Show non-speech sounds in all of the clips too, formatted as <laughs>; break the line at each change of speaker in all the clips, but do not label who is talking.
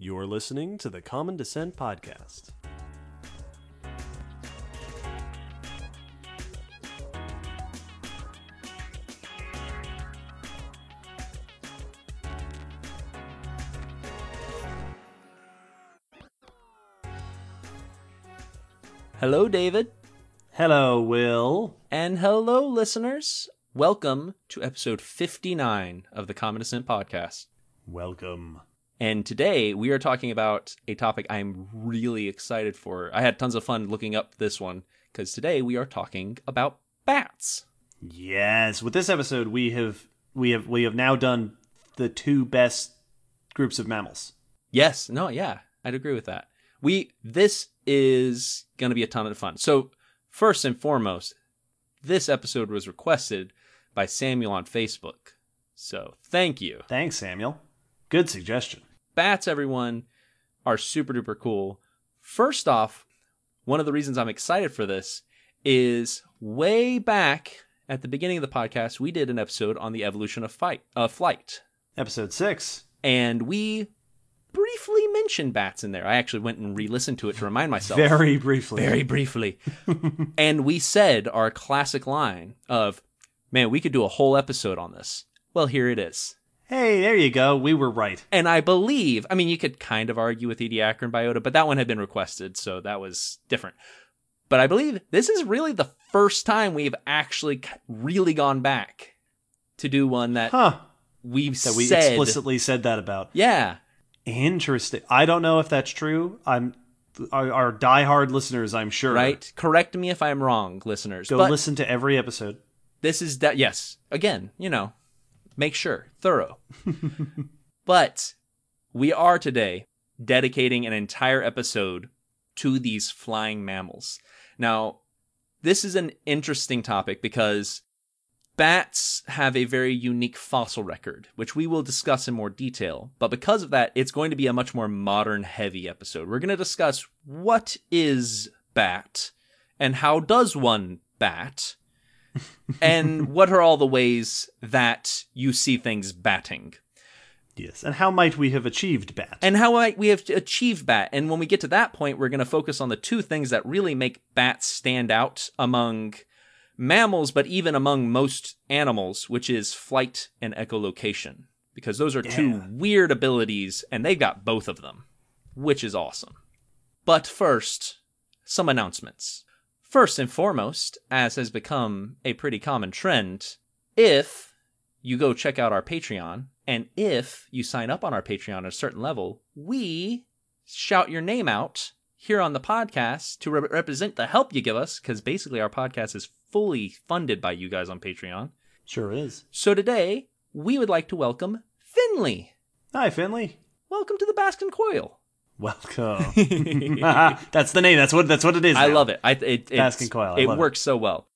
You're listening to the Common Descent Podcast.
Hello, David.
Hello, Will.
And hello, listeners. Welcome to episode 59 of the Common Descent Podcast.
Welcome.
And today we are talking about a topic I'm really excited for. I had tons of fun looking up this one because today we are talking about bats.
Yes, with this episode we have we have we have now done the two best groups of mammals.
Yes, no, yeah, I'd agree with that. We this is going to be a ton of fun. So, first and foremost, this episode was requested by Samuel on Facebook. So, thank you.
Thanks, Samuel. Good suggestion.
Bats, everyone, are super duper cool. First off, one of the reasons I'm excited for this is way back at the beginning of the podcast, we did an episode on the evolution of fight, uh, flight,
Episode six.
and we briefly mentioned bats in there. I actually went and re-listened to it to remind myself.
Very briefly.
very briefly. <laughs> and we said our classic line of, "Man, we could do a whole episode on this." Well, here it is.
Hey, there you go. We were right.
And I believe, I mean, you could kind of argue with Ediacaran biota, but that one had been requested, so that was different. But I believe this is really the first time we've actually really gone back to do one that
Huh.
we've
That we
said.
explicitly said that about.
Yeah.
Interesting. I don't know if that's true. I'm our, our diehard listeners, I'm sure.
Right? Correct me if I'm wrong, listeners.
Go
but
listen to every episode.
this is that yes again you know make sure. Thorough. <laughs> But we are today dedicating an entire episode to these flying mammals. Now this is an interesting topic because bats have a very unique fossil record which we will discuss in more detail. But because of that it's going to be a much more modern heavy episode. We're going to discuss what is bat and how does one bat and what are all the ways that you see things batting?
Yes. And how might we have achieved bat?
and how might we have achieved bat? And when we get to that point we're going to focus on the two things that really make bats stand out among mammals but even among most animals which is flight and echolocation. Because those are two weird abilities and they've got both of them which is awesome. But first some announcements First and foremost, as has become a pretty common trend, if you go check out our Patreon, and if you sign up on our Patreon at a certain level, we shout your name out here on the podcast to re- represent the help you give us, because basically our podcast is fully funded by you guys on Patreon.
Sure is.
So today, we would like to welcome Finley.
Hi, Finley.
Welcome to the Baskin Coil.
Welcome. <laughs> <laughs> that's the name. That's what that's what it is.
I
now.
love it. I, it
Baskin Coil, I
It
love it.
works so well.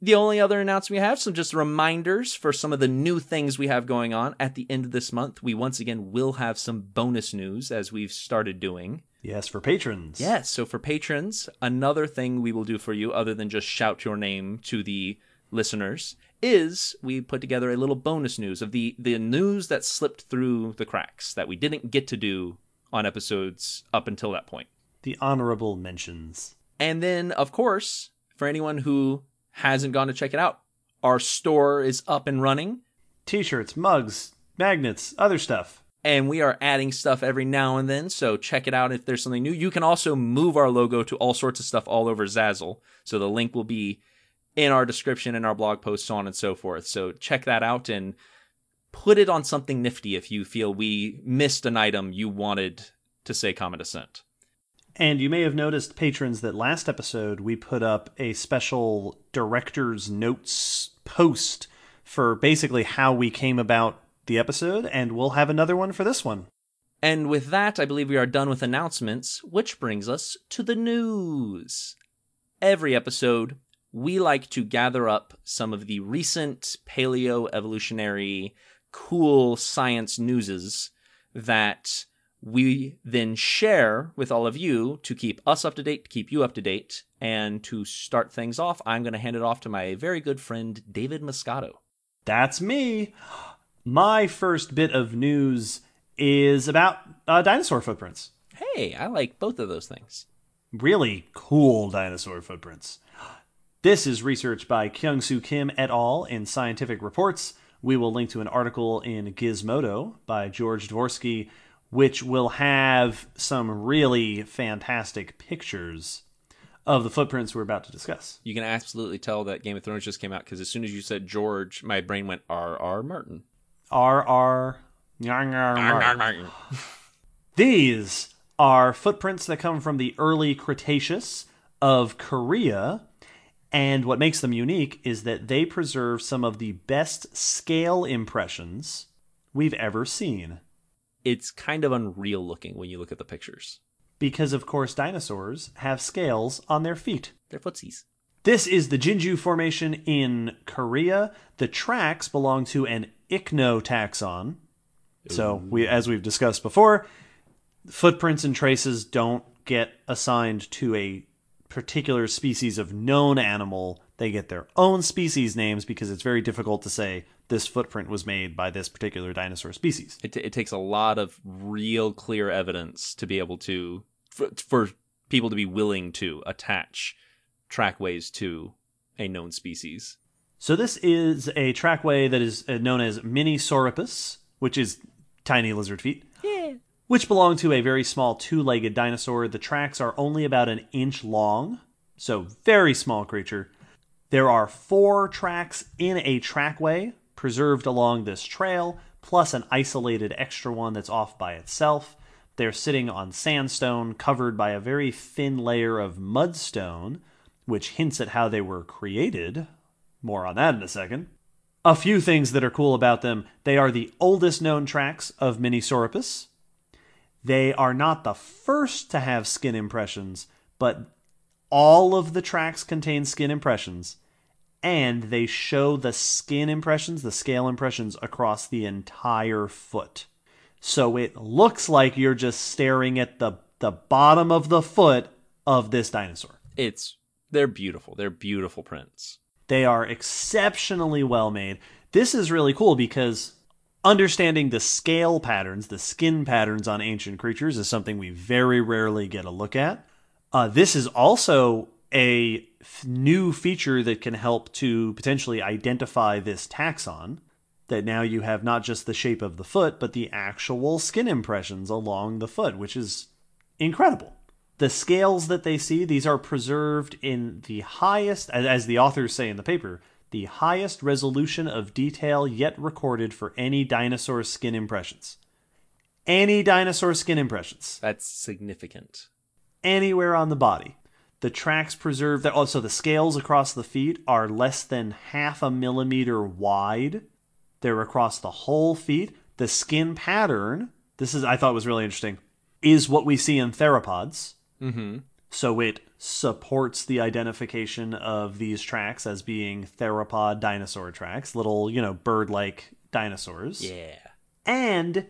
The only other announcement we have, some just reminders for some of the new things we have going on at the end of this month. We once again will have some bonus news as we've started doing.
Yes, for patrons.
Yes, so for patrons, another thing we will do for you, other than just shout your name to the listeners, is we put together a little bonus news of the the news that slipped through the cracks that we didn't get to do on episodes up until that point.
The honorable mentions.
And then, of course, for anyone who hasn't gone to check it out, our store is up and running,
T-shirts, mugs, magnets, other stuff.
and we are adding stuff every now and then. So check it out if there's something new. You can also move our logo to all sorts of stuff all over Zazzle. So the link will be in our description and our blog posts, so on and so forth. So check that out and put it on something nifty if you feel we missed an item you wanted to say common descent.
And you may have noticed, patrons, that last episode we put up a special director's notes post for basically how we came about the episode, and we'll have another one for this one.
And with that, I believe we are done with announcements, which brings us to the news. Every episode, we like to gather up some of the recent paleo evolutionary cool science newses that we then share with all of you to keep us up to date, to keep you up to date. And to start things off, I'm going to hand it off to my very good friend, David Moscato.
That's me. My first bit of news is about uh, dinosaur footprints.
Hey, I like both of those things.
Really cool dinosaur footprints. This is research by Kyung Soo Kim et al. in Scientific Reports. We will link to an article in Gizmodo by George Dvorsky, which will have some really fantastic pictures of the footprints we're about to discuss.
You can absolutely tell that Game of Thrones just came out because as soon as you said George, my brain went R. R. Martin.
R. R.
Martin. <laughs>
These are footprints that come from the early Cretaceous of Korea. And what makes them unique is that they preserve some of the best scale impressions we've ever seen.
It's kind of unreal looking when you look at the pictures.
Because, of course, dinosaurs have scales on their feet.
They're footsies.
This is the Jinju Formation in Korea. The tracks belong to an ichno ichnotaxon. So, we, as we've discussed before, footprints and traces don't get assigned to a particular species of known animal. They get their own species names because it's very difficult to say this footprint was made by this particular dinosaur species.
It, t- it takes a lot of real clear evidence to be able to, for, for people to be willing to attach trackways to a known species.
So this is a trackway that is uh, known as Mini Minisauripus, which is tiny lizard feet.
Yeah.
Which belong to a very small two legged dinosaur. The tracks are only about an inch long, so very small creature. There are four tracks in a trackway preserved along this trail, plus an isolated extra one that's off by itself. They're sitting on sandstone covered by a very thin layer of mudstone, which hints at how they were created. More on that in a second. A few things that are cool about them they are the oldest known tracks of Minisauripus. They are not the first to have skin impressions, but all of the tracks contain skin impressions, and they show the skin impressions, the scale impressions, across the entire foot. So it looks like you're just staring at the, the bottom of the foot of this dinosaur.
It's they're beautiful. They're beautiful prints.
They are exceptionally well made. This is really cool because understanding the scale patterns, the skin patterns on ancient creatures is something we very rarely get a look at. Uh, this is also a f- new feature that can help to potentially identify this taxon. That now you have not just the shape of the foot, but the actual skin impressions along the foot, which is incredible. The scales that they see, these are preserved in the highest, as- as the authors say in the paper, the highest resolution of detail yet recorded for any dinosaur skin impressions. Any dinosaur skin impressions
That's significant.
anywhere on the body. The tracks preserve that also the scales across the feet are less than half a millimeter wide. They're across the whole feet. The skin pattern, this is I thought was really interesting, is what we see in theropods.
Mm-hmm.
So it supports the identification of these tracks as being theropod dinosaur tracks, little, you know, bird-like dinosaurs.
Yeah.
And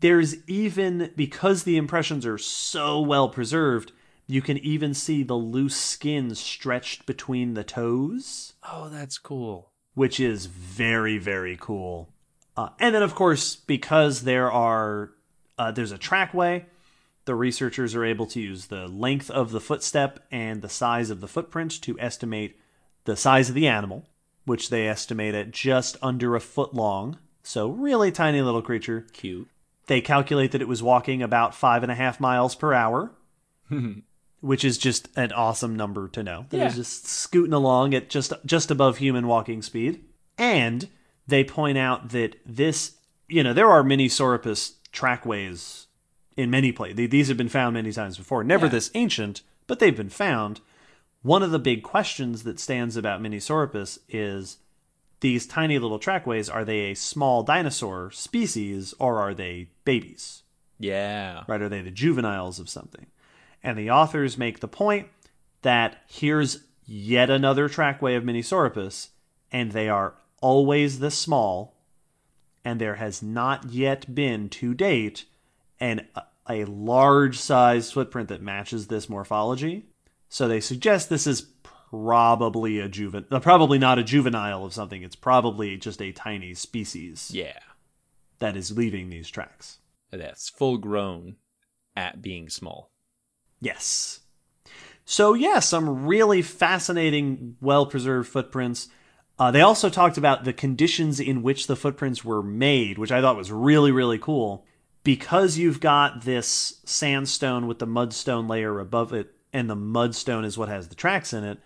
there's even because the impressions are so well preserved, you can even see the loose skin stretched between the toes,
Oh, that's cool.
which is very very cool. Uh, and then of course, because there are uh, there's a trackway, the researchers are able to use the length of the footstep and the size of the footprint to estimate the size of the animal, which they estimate at just under a foot long. So really tiny little creature.
Cute.
They calculate that it was walking about five and a half miles per hour, <laughs> which is just an awesome number to know. That it was
Yeah.
just scooting along at just just above human walking speed. And they point out that this, you know, there are Minisauripus trackways in many places. These have been found many times before. Never
Yeah.
this ancient, but they've been found. One of the big questions that stands about Minisauripus is these tiny little trackways are they a small dinosaur species or are they babies
Yeah.
right are they the juveniles of something and the authors make the point that here's yet another trackway of Minisauripus and they are always this small and there has not yet been to date an a large size footprint that matches this morphology so they suggest this is probably a juven uh, probably not a juvenile of something it's probably just a tiny species
Yeah.
that is leaving these tracks
that's full grown at being small.
Yes. So, yeah, some really fascinating, well preserved footprints. Uh, they also talked about the conditions in which the footprints were made, which I thought was really, really cool. Because you've got this sandstone with the mudstone layer above it, and the mudstone is what has the tracks in it,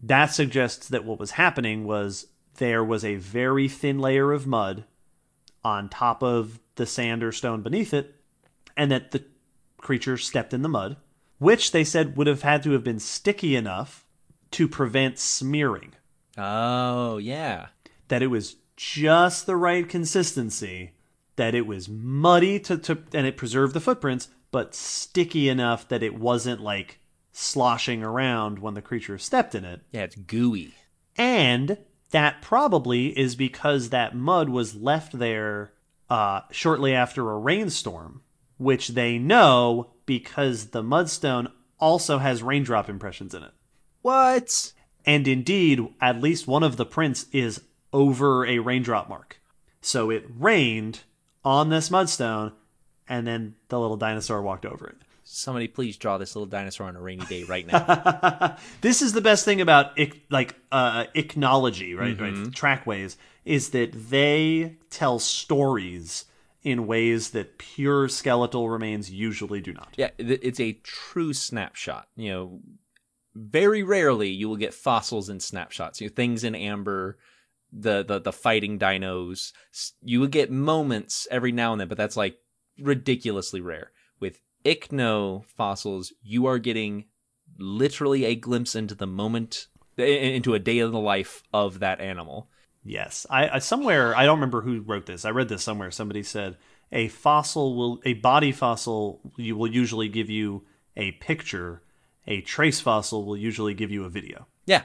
that suggests that what was happening was there was a very thin layer of mud on top of the sand or stone beneath it, and that the creature stepped in the mud, which they said would have had to have been sticky enough to prevent smearing.
Oh, yeah.
That it was just the right consistency, that it was muddy to, to and it preserved the footprints, but sticky enough that it wasn't like sloshing around when the creature stepped in it.
Yeah, it's gooey.
And that probably is because that mud was left there uh, shortly after a rainstorm, which they know because the mudstone also has raindrop impressions in it.
What?
And indeed, at least one of the prints is over a raindrop mark. So it rained on this mudstone, and then the little dinosaur walked over it.
Somebody please draw this little dinosaur on a rainy day right now. <laughs>
this is the best thing about like uh, ichnology, right? Right, trackways is that they tell stories in ways that pure skeletal remains usually do not.
yeah, it's a true snapshot. You know, very rarely you will get fossils in snapshots. You know, things in amber, the the the fighting dinos. You would get moments every now and then, but that's like ridiculously rare. With ichno fossils, you are getting literally a glimpse into the moment into a day in the life of that animal.
Yes, I, I somewhere I don't remember who wrote this. I read this somewhere. Somebody said a fossil will a body fossil you will usually give you a picture. A trace fossil will usually give you a video.
Yeah.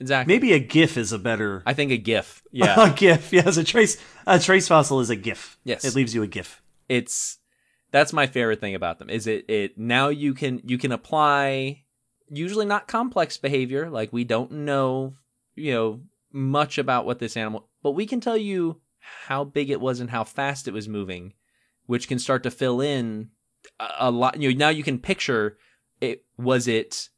Exactly.
Maybe a GIF is a better
I think a GIF. <laughs> Yeah.
a GIF. Yes, a trace a trace fossil is a GIF.
Yes.
it leaves you a GIF.
it's that's my favorite thing about them is it it now you can you can apply usually not complex behavior like we don't know you know much about what this animal but we can tell you how big it was and how fast it was moving which can start to fill in a, a lot you know now you can picture it was it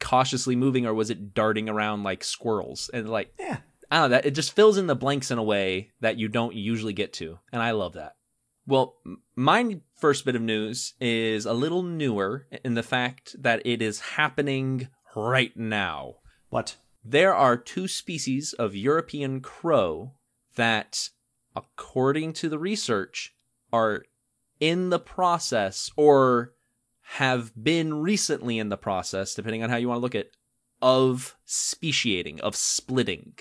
cautiously moving or was it darting around like squirrels and like
Yeah.
I don't know that it just fills in the blanks in a way that you don't usually get to, and I love that. Well, my first bit of news is a little newer in the fact that it is happening right now.
What?
There are two species of European crow that, according to the research, are in the process or have been recently in the process, depending on how you want to look at, of speciating, of splitting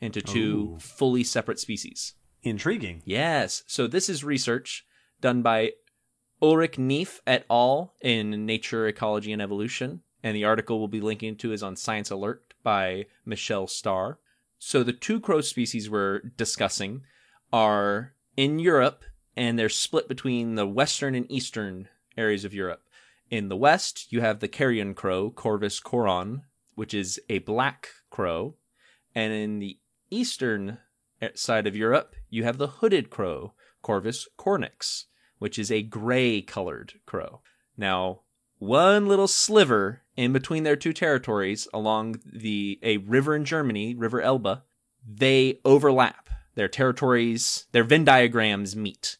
into two
Ooh.
fully separate species.
Intriguing.
Yes. So this is research done by Ulrich Knief et al. in Nature, Ecology, and Evolution. And the article we'll be linking to is on Science Alert by Michelle Starr. So the two crow species we're discussing are in Europe, and they're split between the western and eastern areas of Europe. In the west, you have the carrion crow, Corvus corone, which is a black crow. And in the eastern eh, side of Europe, you have the hooded crow, Corvus cornix, which is a gray colored crow. Now, one little sliver in between their two territories along the a river in Germany, River Elbe, they overlap. Their territories, their Venn diagrams meet.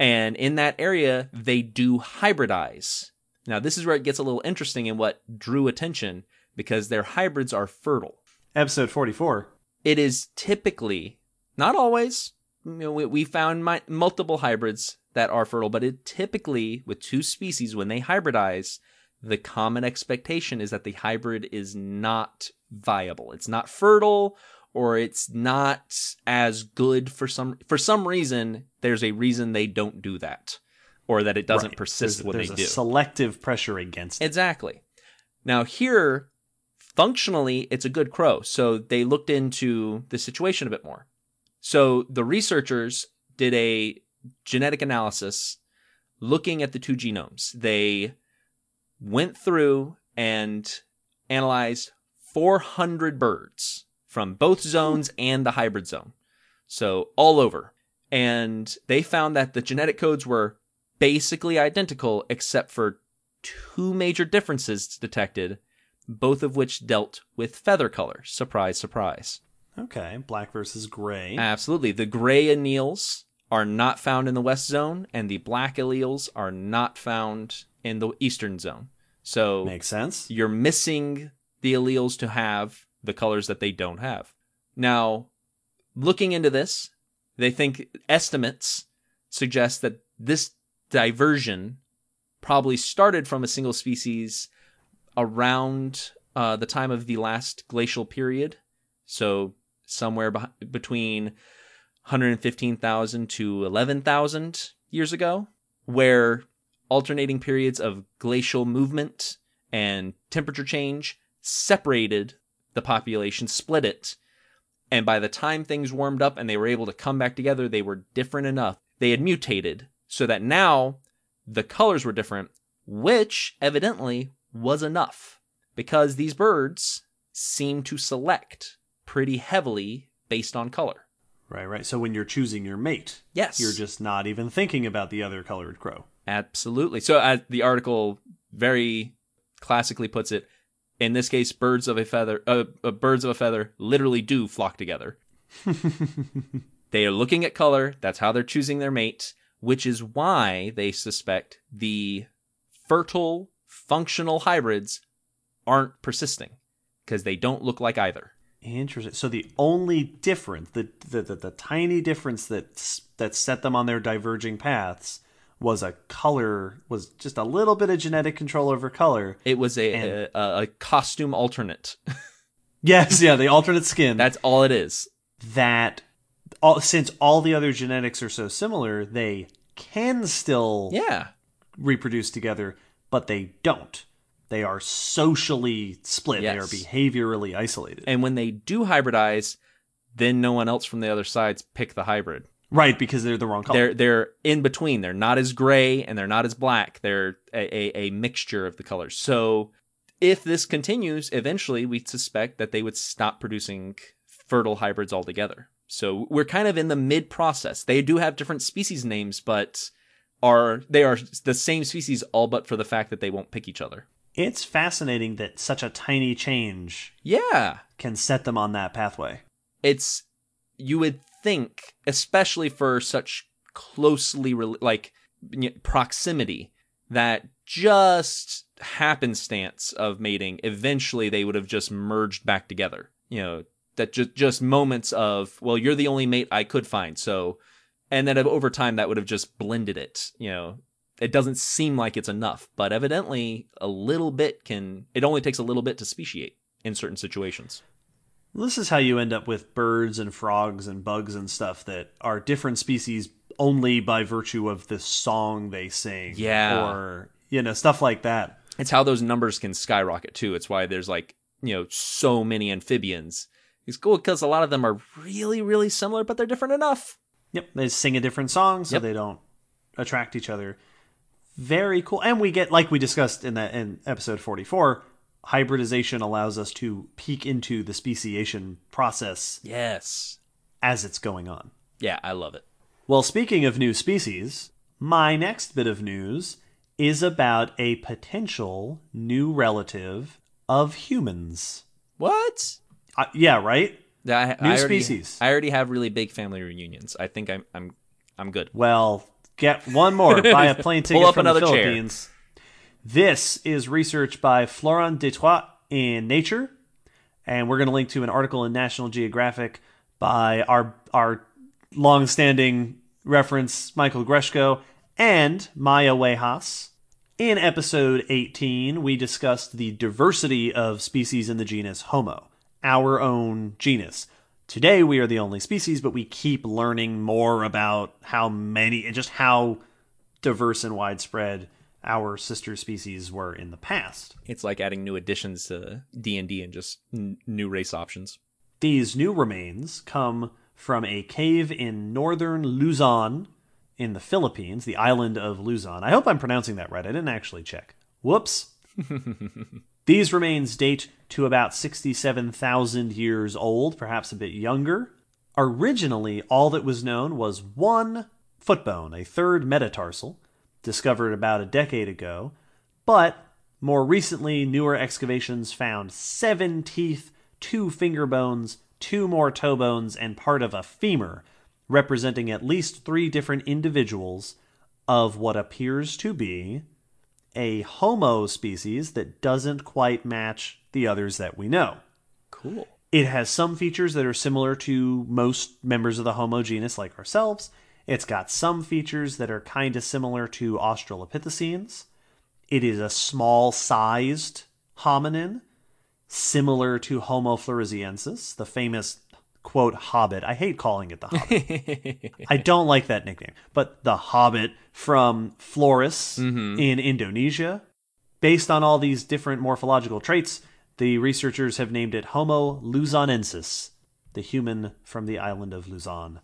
And in that area, they do hybridize. Now, this is where it gets a little interesting and what drew attention because their hybrids are fertile
Episode 44.
it is typically not always you know, we, we found my, multiple hybrids that are fertile but it typically with two species when they hybridize the common expectation is that the hybrid is not viable it's not fertile or it's not as good for some for some reason there's a reason they don't do that or that it doesn't
Right.
persist
there's,
when
there's
they
a
do
selective pressure against it.
Exactly. Now here, functionally, it's a good crow. So they looked into the situation a bit more. So the researchers did a genetic analysis looking at the two genomes. They went through and analyzed 400 birds from both zones and the hybrid zone. So all over. And they found that the genetic codes were basically identical except for two major differences detected, both of which dealt with feather color. Surprise, surprise.
Okay, black versus gray.
Absolutely. The gray alleles are not found in the west zone, and the black alleles are not found in the eastern zone. So
Makes sense.
you're missing the alleles to have the colors that they don't have. Now, looking into this, they think estimates suggest that this diversion probably started from a single species around uh, the time of the last glacial period. So, somewhere beh- between 115,000 to 11,000 years ago, where alternating periods of glacial movement and temperature change separated the population, split it. And by the time things warmed up and they were able to come back together, they were different enough. They had mutated so that now the colors were different, which evidently was enough because these birds seem to select pretty heavily based on color.
Right, right. So when you're choosing your mate,
Yes.
you're just not even thinking about the other colored crow.
Absolutely. So, as the article very classically puts it, in this case, birds of a feather, uh, uh, birds of a feather, literally do flock together. <laughs> they are looking at color. That's how they're choosing their mate, which is why they suspect the fertile, functional hybrids aren't persisting because they don't look like either.
Interesting. So the only difference, the the, the, the tiny difference that that set them on their diverging paths was a color was just a little bit of genetic control over color.
It was a
And-
a, a costume alternate. <laughs>
Yes, yeah, the alternate skin.
That's all it is.
that all, since all the other genetics are so similar, they can still
Yeah.
reproduce together, but they don't. They are socially split.
Yes.
They are behaviorally isolated.
And when they do hybridize, then no one else from the other sides pick the hybrid.
Right, because they're the wrong color.
They're they're in between. They're not as gray and they're not as black. They're a, a, a mixture of the colors. So if this continues, eventually we suspect that they would stop producing fertile hybrids altogether. So we're kind of in the mid process. They do have different species names, but are they are the same species all but for the fact that they won't pick each other.
It's fascinating that such a tiny change
Yeah.
can set them on that pathway.
it's you would think especially for such closely rel like proximity that just happenstance of mating eventually they would have just merged back together. You know that just just moments of well you're the only mate i could find so and then over time that would have just blended it you know. It doesn't seem like it's enough but evidently a little bit can it only takes a little bit to speciate in certain situations
This is how you end up with birds and frogs and bugs and stuff that are different species only by virtue of the song they sing.
Yeah.
Or, you know, stuff like that.
it's how those numbers can skyrocket too. It's why there's like you know so many amphibians. It's cool because a lot of them are really really similar, but they're different enough.
Yep. They sing a different song so
Yep.
they don't attract each other. Very cool. And we get, like we discussed in that in episode 44, hybridization allows us to peek into the speciation process
Yes.
as it's going on.
Yeah, I love it.
Well, speaking of new species, my next bit of news is about a potential new relative of humans.
What?
Uh, yeah, right?
I, I
New
already,
species.
I already have really big family reunions. I think I'm I'm I'm good.
Well, get one more. <laughs> Buy a plane ticket
Pull up
from
another
the
chair.
This is research by Florent Detroit in Nature, and we're going to link to an article in National Geographic by our our long-standing reference Michael Greshko and Maya Wei-Haas. In episode 18, we discussed the diversity of species in the genus Homo, our own genus. Today, we are the only species, but we keep learning more about how many and just how diverse and widespread our sister species were in the past.
It's like adding new additions to D and D and just n- new race options.
These new remains come from a cave in northern Luzon in the Philippines, the island of Luzon. I hope I'm pronouncing that right. I didn't actually check. Whoops. <laughs> These remains date to about 67,000 years old, perhaps a bit younger. Originally, all that was known was one foot bone, a third metatarsal, discovered about a decade ago. But more recently, newer excavations found seven teeth, two finger bones, two more toe bones, and part of a femur, representing at least three different individuals of what appears to be a Homo species that doesn't quite match the others that we know.
Cool.
It has some features that are similar to most members of the Homo genus, like ourselves. It's got some features that are kind of similar to Australopithecines. It is a small sized hominin, similar to Homo floresiensis, the famous quote hobbit. I hate calling it the hobbit. <laughs> I don't like that nickname, but the hobbit from Flores mm-hmm. in Indonesia. Based on all these different morphological traits, the researchers have named it Homo luzonensis, the human from the island of Luzon.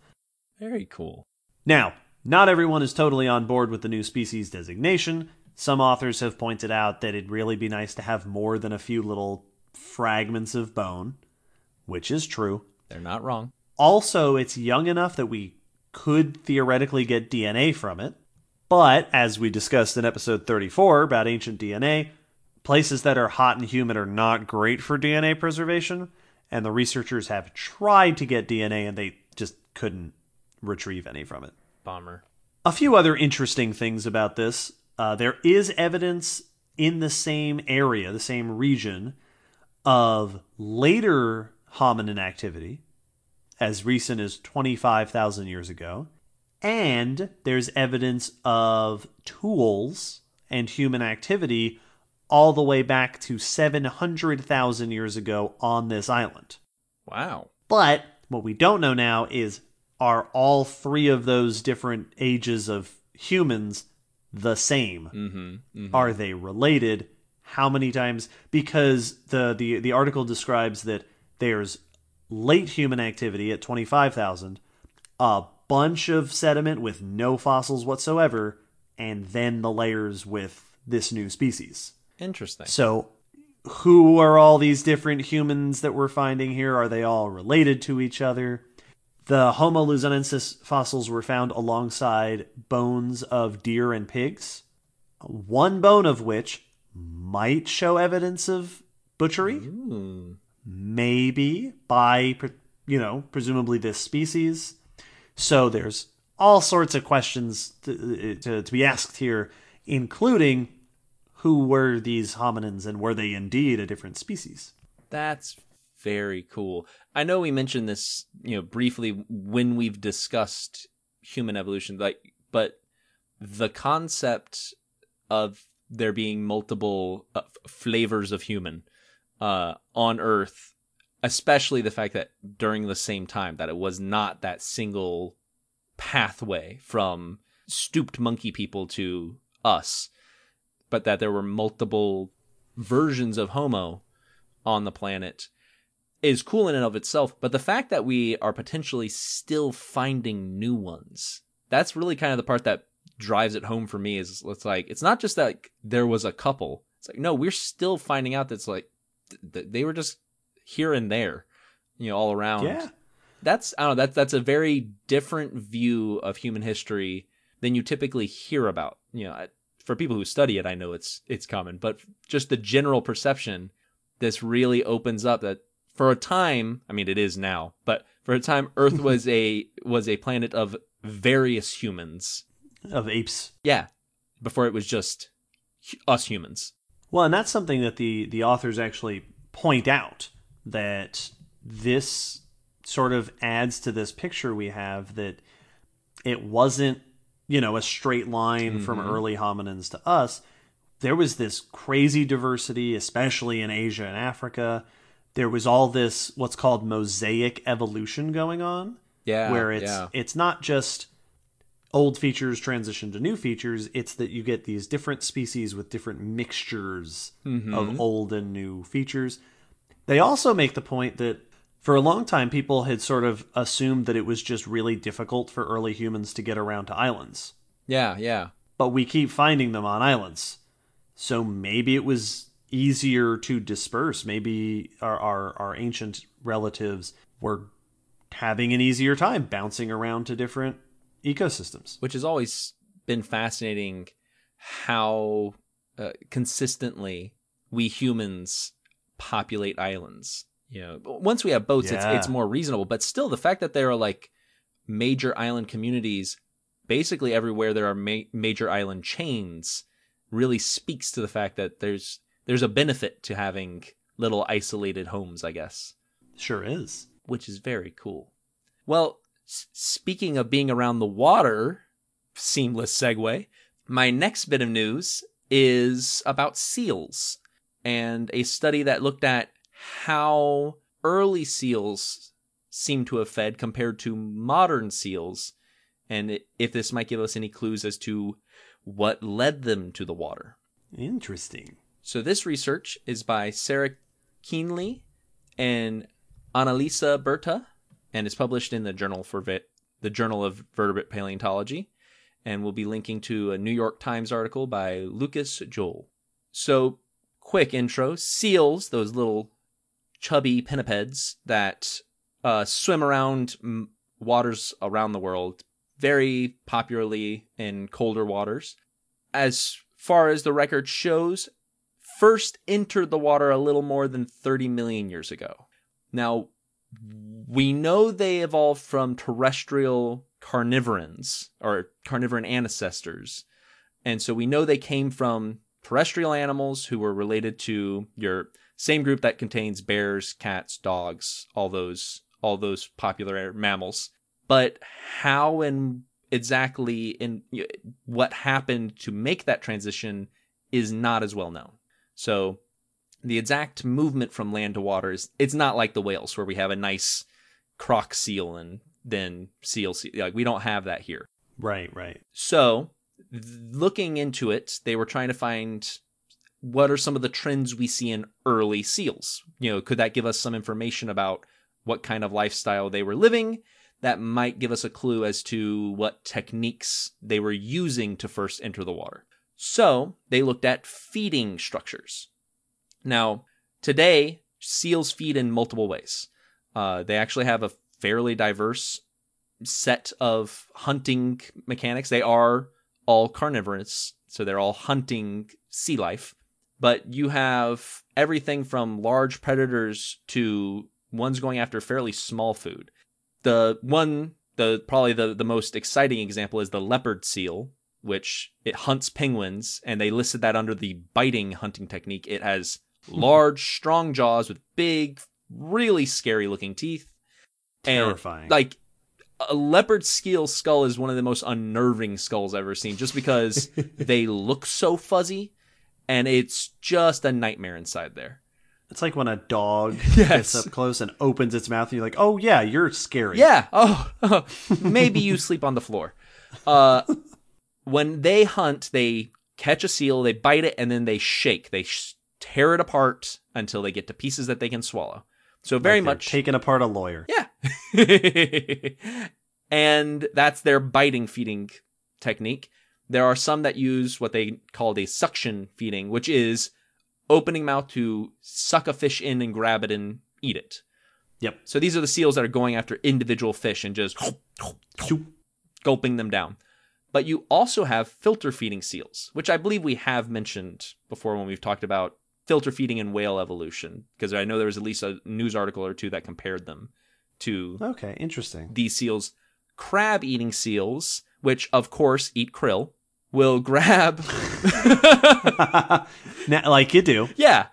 Very cool.
Now, not everyone is totally on board with the new species designation. Some authors have pointed out that it'd really be nice to have more than a few little fragments of bone, which is true.
They're not wrong.
Also, it's young enough that we could theoretically get DNA from it. But, as we discussed in episode 34 about ancient DNA, places that are hot and humid are not great for DNA preservation, and the researchers have tried to get DNA and they just couldn't retrieve any from it.
Bomber.
A few other interesting things about this. Uh, there is evidence in the same area, the same region, of later hominin activity, as recent as 25,000 years ago. And there's evidence of tools and human activity all the way back to 700,000 years ago on this island.
Wow.
But what we don't know now is are all three of those different ages of humans the same?
Mm-hmm.
Are they related? How many times? Because the, the, the article describes that there's late human activity at 25,000, a bunch of sediment with no fossils whatsoever, and then the layers with this new species.
Interesting.
So, who are all these different humans that we're finding here? Are they all related to each other? The Homo luzonensis fossils were found alongside bones of deer and pigs, one bone of which might show evidence of butchery,
Ooh.
maybe by, you know, presumably this species. So there's all sorts of questions to, to, to be asked here, including who were these hominins and were they indeed a different species?
That's very cool. I know we mentioned this, you know, briefly when we've discussed human evolution, like, but the concept of there being multiple uh, flavors of human uh, on Earth, especially the fact that during the same time that it was not that single pathway from stooped monkey people to us, but that there were multiple versions of Homo on the planet is cool in and of itself. But the fact that we are potentially still finding new ones, that's really kind of the part that drives it home for me is it's like, it's not just that like, there was a couple. It's like, no, we're still finding out that's like, th- th- they were just here and there, you know, all around.
Yeah.
That's, I don't know, that's, that's a very different view of human history than you typically hear about. You know, I- for people who study it, I know it's, it's common, but just the general perception, this really opens up that for a time, I mean, it is now, but for a time, Earth was <laughs> a was a planet of various humans.
Of apes.
Yeah, before it was just us humans.
Well, and that's something that the, the authors actually point out that this sort of adds to this picture we have that it wasn't, you know, a straight line from mm-hmm. early hominins to us. There was this crazy diversity, especially in Asia and Africa. There was all this what's called mosaic evolution going on.
Yeah,
where it's
yeah.
it's not just old features transition to new features it's that you get these different species with different mixtures
Mm-hmm.
of old and new features they also make the point that for a long time people had sort of assumed that it was just really difficult for early humans to get around to islands
Yeah, yeah.
but we keep finding them on islands so maybe it was easier to disperse maybe our our, our ancient relatives were having an easier time bouncing around to different ecosystems
Which has always been fascinating how uh, consistently we humans populate islands. You know, once we have boats,
Yeah.
it's it's more reasonable. But still, the fact that there are like major island communities, basically everywhere there are ma- major island chains, really speaks to the fact that there's there's a benefit to having little isolated homes, I guess,
Sure is.
which is very cool. Well, s- speaking of being around the water, seamless segue. My next bit of news is about seals and a study that looked at how early seals seem to have fed compared to modern seals, and if this might give us any clues as to what led them to the water.
Interesting.
So this research is by Sarah Kienle and Annalisa Berta, and is published in the Journal for the Journal of Vertebrate Paleontology, and we'll be linking to a New York Times article by Lucas Joel. So, quick intro: seals, those little chubby pinnipeds that uh, swim around mm, waters around the world, very popularly in colder waters. As far as the record shows, first entered the water a little more than 30 million years ago. Now, we know they evolved from terrestrial carnivorans or carnivoran ancestors. And so we know they came from terrestrial animals who were related to your same group that contains bears, cats, dogs, all those all those popular mammals. But how and exactly in what happened to make that transition is not as well known. So the exact movement from land to water is it's not like the whales where we have a nice croc seal and then seal seal. Like we don't have that here.
Right, right.
So looking into it, they were trying to find what are some of the trends we see in early seals. You know, could that give us some information about what kind of lifestyle they were living? That might give us a clue as to what techniques they were using to first enter the water. So they looked at feeding structures. Now, today, seals feed in multiple ways. Uh, they actually have a fairly diverse set of hunting mechanics. They are all carnivorous, so they're all hunting sea life. But you have everything from large predators to ones going after fairly small food. The one, the probably the, the most exciting example is the leopard seal, which it hunts penguins, and they listed that under the biting hunting technique. It has large, <laughs> strong jaws with big, really scary looking teeth. And,
Terrifying.
like a leopard seal skull is one of the most unnerving skulls I've ever seen, just because <laughs> they look so fuzzy, and it's just a nightmare inside there.
It's like when a dog <laughs>
Yes.
gets up close and opens its mouth, and you're like, "Oh yeah, you're scary."
Yeah. Oh, maybe you sleep on the floor. Uh, when they hunt, they catch a seal, they bite it, and then they shake. They sh- tear it apart until they get to pieces that they can swallow. So very
Like
much
taking apart a lawyer.
Yeah. <laughs> and that's their biting feeding technique. There are some that use what they called a suction feeding, which is opening mouth to suck a fish in and grab it and eat it.
Yep.
So these are the seals that are going after individual fish and just gulping them down. But you also have filter feeding seals, which I believe we have mentioned before when we've talked about filter feeding and whale evolution, because I know there was at least a news article or two that compared them to
Okay, interesting.
these seals. Crab eating seals, which of course eat krill, will <laughs> grab <laughs>
now, like you do.
Yeah.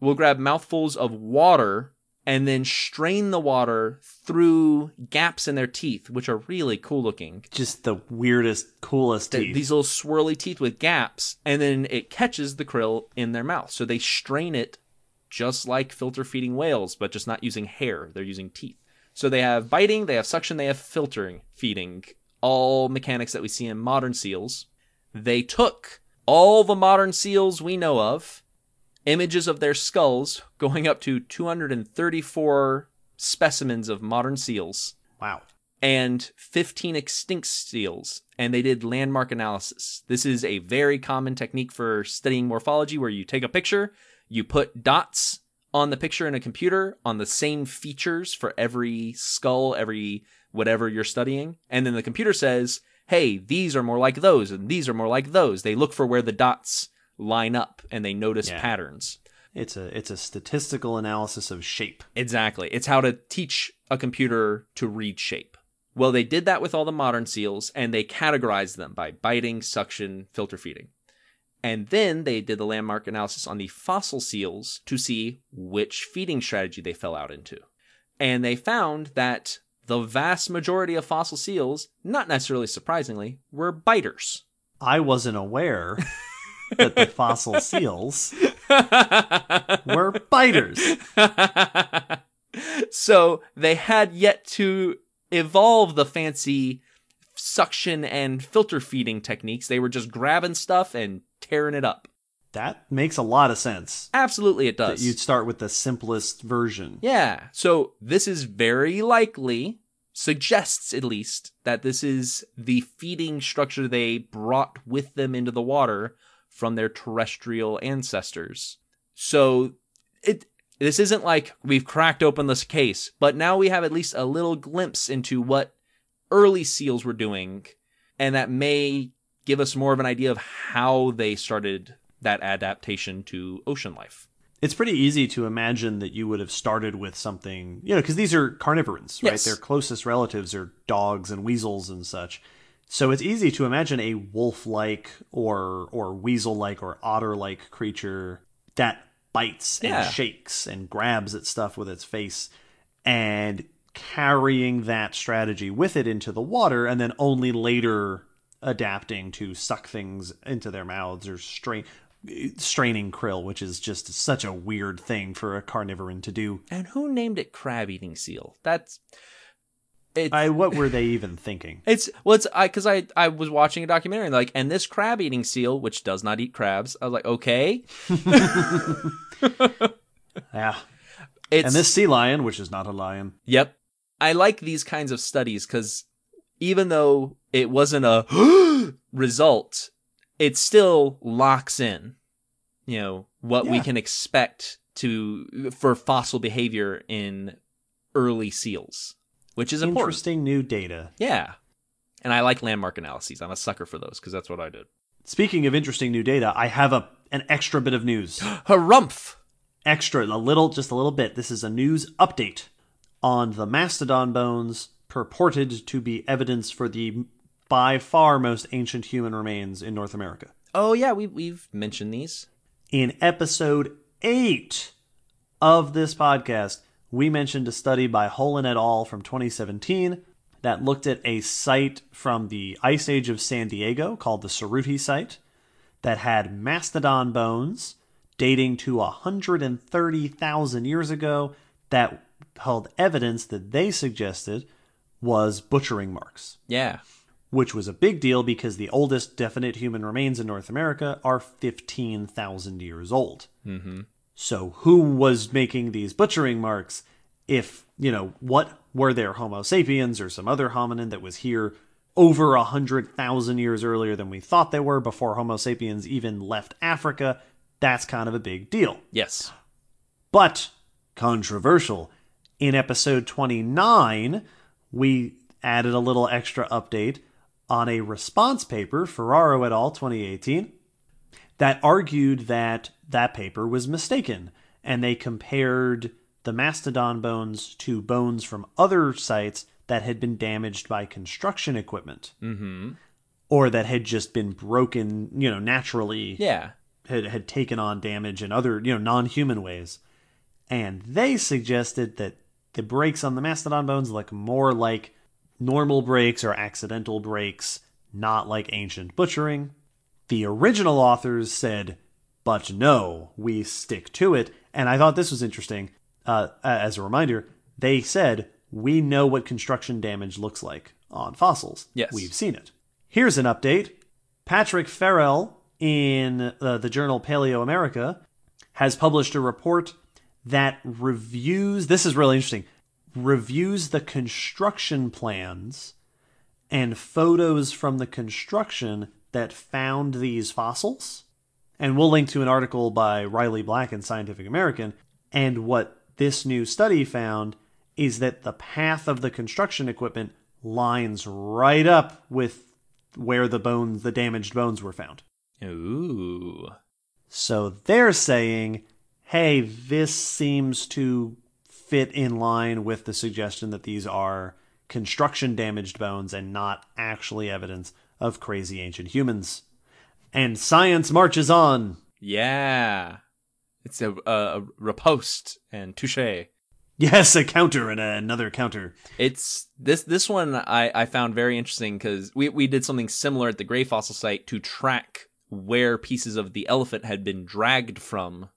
We'll grab mouthfuls of water and then strain the water through gaps in their teeth, which are really cool looking.
Just the weirdest, coolest
Th-
teeth.
These little swirly teeth with gaps, and then it catches the krill in their mouth. So they strain it just like filter feeding whales, but just not using hair. They're using teeth. So they have biting, they have suction, they have filtering feeding, all mechanics that we see in modern seals. They took all the modern seals we know of, images of their skulls, going up to 234 specimens of modern seals,
wow.
and 15 extinct seals, and they did landmark analysis. This is a very common technique for studying morphology where you take a picture, you put dots on the picture in a computer on the same features for every skull, every whatever you're studying, and then the computer says, hey, these are more like those and these are more like those. They look for where the dots line up and they notice
Yeah.
patterns.
It's a it's a statistical analysis of shape.
Exactly. It's how to teach a computer to read shape. Well, they did that with all the modern seals and they categorized them by biting, suction, filter feeding. And then they did the landmark analysis on the fossil seals to see which feeding strategy they fell out into. And they found that the vast majority of fossil seals, not necessarily surprisingly, were biters.
I wasn't aware <laughs> that the fossil seals were biters. <laughs>
so they had yet to evolve the fancy suction and filter feeding techniques. They were just grabbing stuff and tearing it up.
That makes a lot of sense.
Absolutely, it does.
you'd start with the simplest version.
Yeah. So this is very likely, suggests at least, that this is the feeding structure they brought with them into the water from their terrestrial ancestors. So it this isn't like we've cracked open this case, but now we have at least a little glimpse into what early seals were doing, and that may give us more of an idea of how they started that adaptation to ocean life.
It's pretty easy to imagine that you would have started with something, you know, because these are carnivorans, right?
Yes.
Their closest relatives are dogs and weasels and such. So it's easy to imagine a wolf-like or or weasel-like or otter-like creature that bites and shakes and grabs at stuff with its face and carrying that strategy with it into the water and then only later adapting to suck things into their mouths or strain straining krill which is just such a weird thing for a carnivoran to do
And who named it crab eating seal? That's it's
I, what were they even thinking? <laughs>
It's well it's I because I I was watching a documentary like and this crab eating seal which does not eat crabs. I was like okay, <laughs>
yeah.
It's
and this sea lion which is not a lion.
Yep. I like these kinds of studies because even though it wasn't a <gasps> result, it still locks in, you know, what we can expect to for fossil behavior in early seals, which is important.
interesting new data
Yeah. And I like landmark analyses. I'm a sucker for those because that's what I did.
speaking of interesting new data i have a an extra bit of news <gasps>
Harumph!
extra a little just a little bit this is a news update on the mastodon bones purported to be evidence for the by far most ancient human remains in north america
Oh, yeah, we, we've mentioned these.
in episode 8 of this podcast we mentioned a study by Holen et al from 2017 that looked at a site from the ice age of san diego called the Cerutti site that had mastodon bones dating to 130,000 years ago that held evidence that they suggested was butchering marks,
Yeah.
which was a big deal because the oldest definite human remains in North America are 15,000 years old.
Mm-hmm.
So who was making these butchering marks? If, you know, what were there Homo sapiens or some other hominin that was here over a hundred thousand years earlier than we thought they were before Homo sapiens even left Africa? That's kind of a big deal.
Yes.
But controversial. In episode 29, we added a little extra update on a response paper, Ferraro et al. 2018, that argued that that paper was mistaken. And they compared the mastodon bones to bones from other sites that had been damaged by construction equipment
Mm-hmm.
or that had just been broken, you know, naturally
Yeah.
had, had taken on damage in other, you know, non-human ways. And they suggested that the breaks on the mastodon bones look more like normal breaks or accidental breaks, not like ancient butchering. The original authors said, but no, we stick to it. And I thought this was interesting. Uh, as a reminder, they said, we know what construction damage looks like on fossils.
Yes.
We've seen it. Here's an update. Patrick Farrell in uh, the journal Paleo America has published a report that reviews this is really interesting reviews the construction plans and photos from the construction that found these fossils and we'll link to an article by Riley Black in Scientific American and what this new study found is that the path of the construction equipment lines right up with where the bones, the damaged bones, were found.
Ooh.
So they're saying, hey, this seems to fit in line with the suggestion that these are construction damaged bones and not actually evidence of crazy ancient humans. And science marches on.
Yeah. It's a, a, a riposte and touche.
Yes, a counter and another counter.
It's this this one I, I found very interesting because we, we did something similar at the Gray Fossil site to track where pieces of the elephant had been dragged from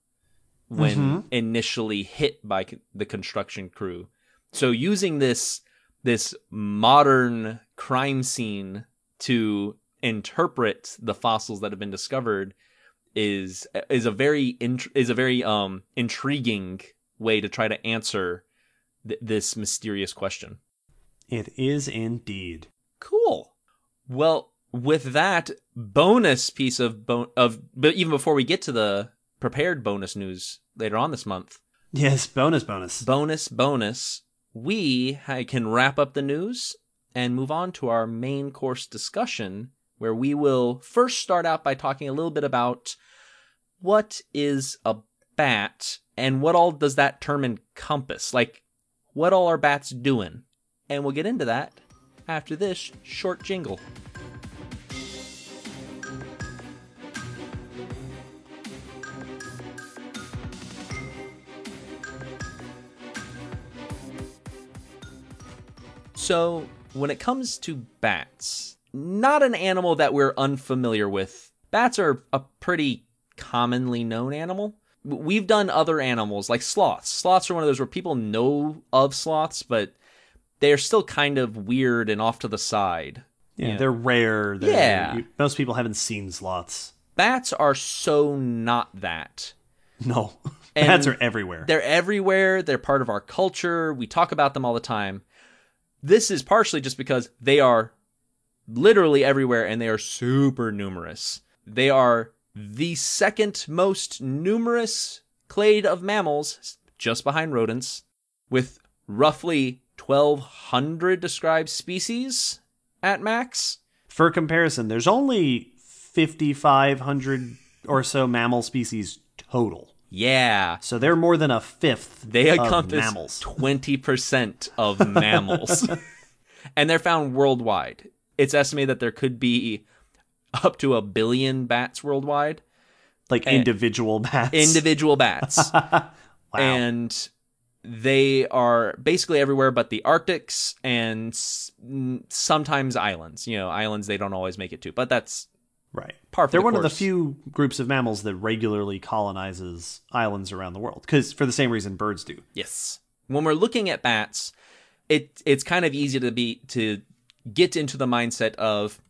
when
Mhm.
initially hit by the construction crew. So using this this modern crime scene to interpret the fossils that have been discovered is is a very int- is a very um intriguing way to try to answer th- this mysterious question.
It is indeed.
Cool. Well, with that bonus piece of bon- of but even before we get to the prepared bonus news later on this month,
Yes, bonus, bonus.
bonus bonus, we can wrap up the news and move on to our main course discussion where we will first start out by talking a little bit about what is a bat and what all does that term encompass? Like what all are bats doing? And we'll get into that after this short jingle. So, when it comes to bats, not an animal that we're unfamiliar with. Bats are a pretty commonly known animal. We've done other animals like sloths. Sloths are one of those where people know of sloths, but they're still kind of weird and off to the side.
Yeah,
Yeah.
they're rare. They're,
Yeah.
you- most people haven't seen sloths.
Bats are so not that.
No, <laughs>
And
bats are everywhere.
They're everywhere. They're part of our culture. We talk about them all the time. This is partially just because they are literally everywhere and they are super numerous. They are the second most numerous clade of mammals, just behind rodents, with roughly 1,200 described species at max.
For comparison, there's only 5,500 or so mammal species total.
Yeah.
So they're more than a fifth
They encompass
mammals.
20% of mammals. <laughs> and they're found worldwide. It's estimated that there could be up to a billion bats worldwide,
Like individual bats.
individual bats. <laughs>
wow.
And they are basically everywhere but the Arctics and sometimes islands. You know, islands they don't always make it to, but that's
right.
par for
They're
the
one of the few groups of mammals that regularly colonizes islands around the world. Because for the same reason birds do.
Yes. When we're looking at bats, it it's kind of easy to be to get into the mindset of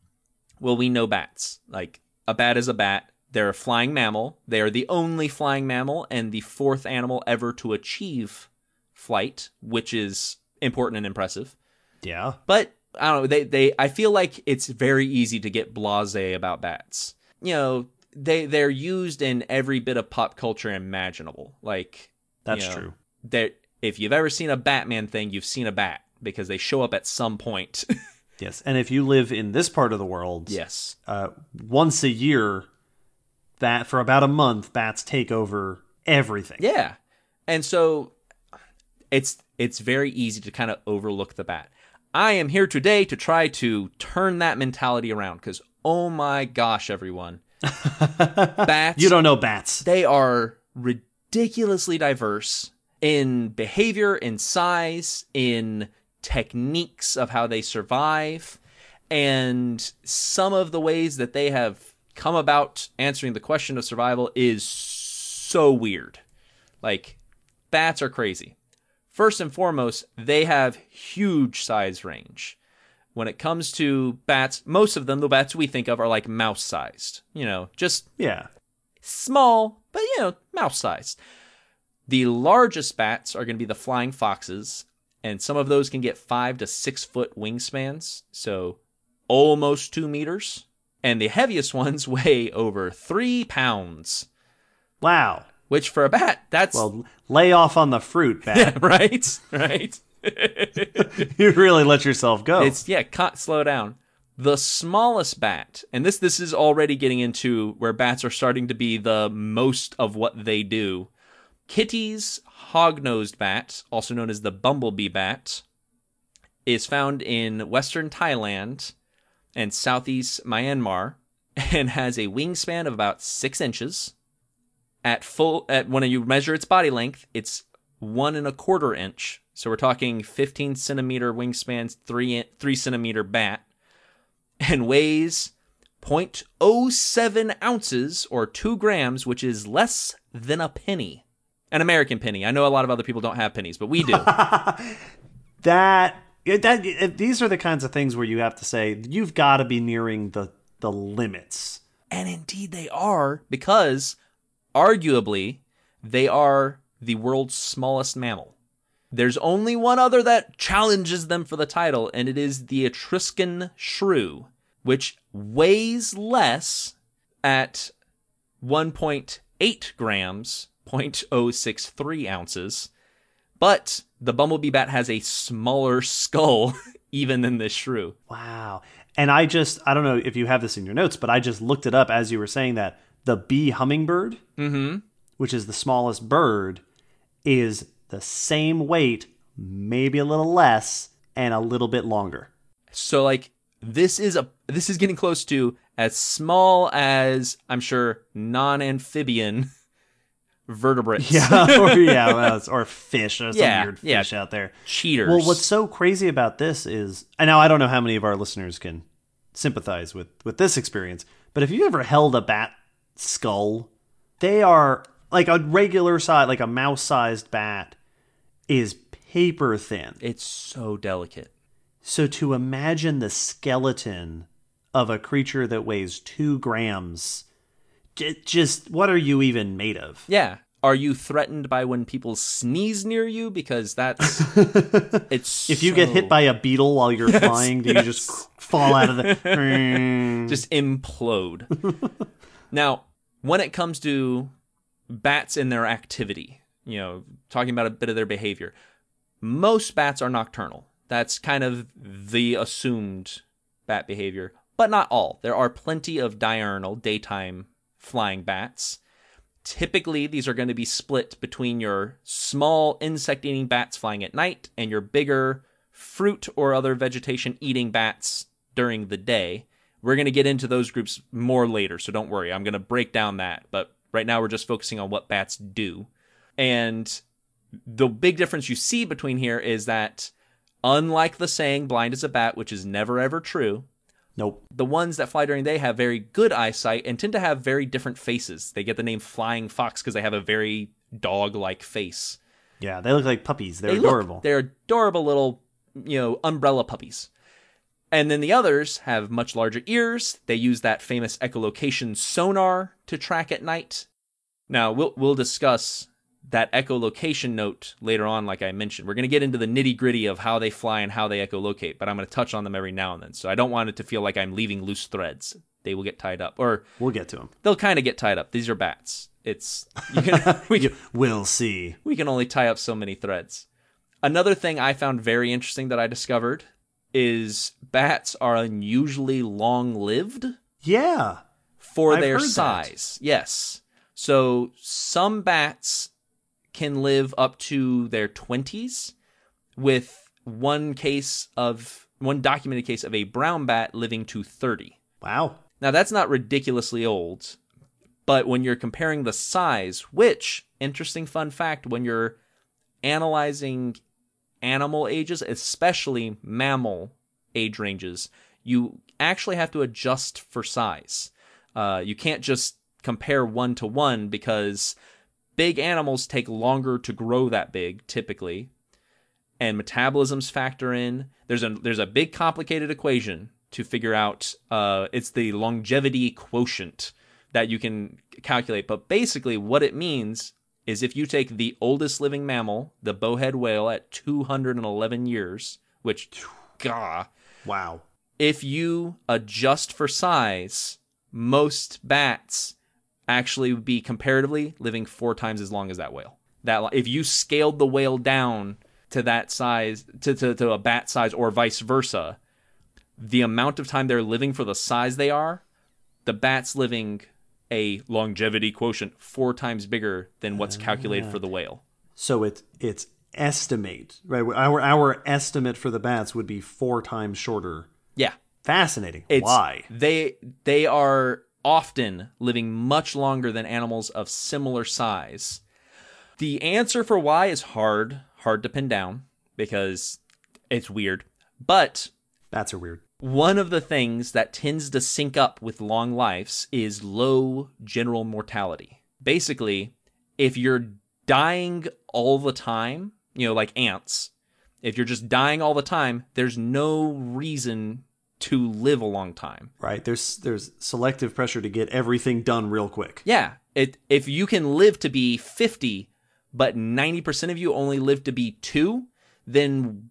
well, we know bats. Like a bat is a bat. They're a flying mammal. They are the only flying mammal and the fourth animal ever to achieve flight, which is important and impressive.
Yeah.
But I don't know, they they I feel like it's very easy to get blasé about bats. You know, they they're used in every bit of pop culture imaginable. Like
That's
you know,
true.
That if you've ever seen a Batman thing, you've seen a bat because they show up at some point. <laughs>
Yes. And if you live in this part of the world,
yes.
uh, once a year, that for about a month, bats take over everything.
Yeah. And so it's it's very easy to kind of overlook the bat. I am here today to try to turn that mentality around cuz oh my gosh everyone. <laughs> Bats
You don't know bats.
they are ridiculously diverse in behavior, in size, in techniques of how they survive, and some of the ways that they have come about answering the question of survival is so weird. Like, bats are crazy. First and foremost, they have huge size range. When it comes to bats, most of them, the bats we think of, are like mouse sized. You know, just
Yeah.
small, but you know, mouse sized. The largest bats are going to be the flying foxes, and some of those can get five to six foot wingspans, so almost two meters. And the heaviest <laughs> ones weigh over three pounds,
Wow.
which for a bat, that's
Well, lay off on the fruit, <laughs> bat.
right, right. <laughs>
you really let yourself go.
It's yeah, cut, slow down. The smallest bat, and this this is already getting into where bats are starting to be the most of what they do. Kitti's hog-nosed bat, also known as the bumblebee bat, is found in western Thailand and southeast Myanmar <laughs> and has a wingspan of about six inches. At full, at when you measure its body length, it's one and a quarter inch. So we're talking 15 centimeter wingspan, three three centimeter bat, and weighs 0.07 ounces or two grams, which is less than a penny. An American penny. I know a lot of other people don't have pennies, but we do. <laughs>
that that eh, these are the kinds of things where you have to say you've got to be nearing the the limits.
And indeed they are because arguably they are the world's smallest mammal. There's only one other that challenges them for the title, and it is the Etruscan shrew, which weighs less at 1.8 grams, 0.063 ounces, but the bumblebee bat has a smaller skull <laughs> even than this shrew.
Wow. And I just, I don't know if you have this in your notes, but I just looked it up as you were saying that. The bee hummingbird,
mm-hmm.
which is the smallest bird, is the same weight, maybe a little less, and a little bit longer.
So, like, this is a this is getting close to as small as I'm sure non-amphibian vertebrates.
Yeah, <laughs> or yeah, or fish, or some
Yeah,
weird
yeah.
fish out there.
Cheaters.
Well, what's so crazy about this is, and now I don't know how many of our listeners can sympathize with with this experience, but if you ever held a bat skull, they are like a regular size, like a mouse sized bat, is paper thin.
it's so delicate.
So to imagine the skeleton of a creature that weighs two grams, just what are you even made of?
Yeah. Are you threatened by when people sneeze near you? Because that's <laughs> it's
If you get hit by a beetle while you're <laughs> flying, do you just fall out of the? <laughs>
just implode. now, when it comes to bats and their activity, you know, talking about a bit of their behavior, most bats are nocturnal. That's kind of the assumed bat behavior, but not all. There are plenty of diurnal, daytime flying bats. Typically, these are going to be split between your small insect eating bats flying at night and your bigger fruit or other vegetation eating bats during the day. We're going to get into those groups more later, so don't worry. I'm going to break down that, but right now we're just focusing on what bats do. And the big difference you see between here is that, unlike the saying blind as a bat, which is never ever true,
Nope.
the ones that fly during the day have very good eyesight and tend to have very different faces. They get the name flying fox because they have a very dog like face.
Yeah, they look like puppies. They're
They look-
adorable.
they're adorable little, you know, umbrella puppies. And then the others have much larger ears. They use that famous echolocation sonar to track at night. Now, we'll we'll discuss that echolocation note later on like I mentioned. We're going to get into the nitty-gritty of how they fly and how they echolocate, but I'm going to touch on them every now and then. So I don't want it to feel like I'm leaving loose threads. They will get tied up or
we'll get to them.
they'll kind of get tied up. These are bats. It's you can <laughs> we can,
We'll see.
we can only tie up so many threads. Another thing I found very interesting that I discovered is bats are unusually long lived
Yeah.
for
I've
their
heard that.
size. Yes. So some bats can live up to their 20s with one case of one documented case of a brown bat living to 30.
Wow.
Now that's not ridiculously old, but when you're comparing the size, which interesting fun fact when you're analyzing animal ages, especially mammal age ranges, you actually have to adjust for size. Uh, you can't just compare one to one because big animals take longer to grow that big typically and metabolisms factor in. There's a there's a big complicated equation to figure out. Uh, it's the longevity quotient that you can calculate. But basically, what it means is if you take the oldest living mammal, the bowhead whale, at 211 years, which, gah,
Wow.
if you adjust for size, most bats actually be comparatively living four times as long as that whale. That if you scaled the whale down to that size, to, to, to a bat size, or vice versa, the amount of time they're living for the size they are, the bat's living a longevity quotient four times bigger than what's calculated for the whale.
So it's it's estimate right. Our our estimate for the bats would be four times shorter.
Yeah.
Fascinating.
It's,
Why?
They they are often living much longer than animals of similar size. The answer for why is hard, hard to pin down because it's weird. But
Bats are weird.
one of the things that tends to sync up with long lives is low general mortality. Basically, if you're dying all the time, you know, like ants, if you're just dying all the time, there's no reason to live a long time.
Right. There's there's selective pressure to get everything done real quick.
Yeah, it if you can live to be 50, but 90% of you only live to be 2, then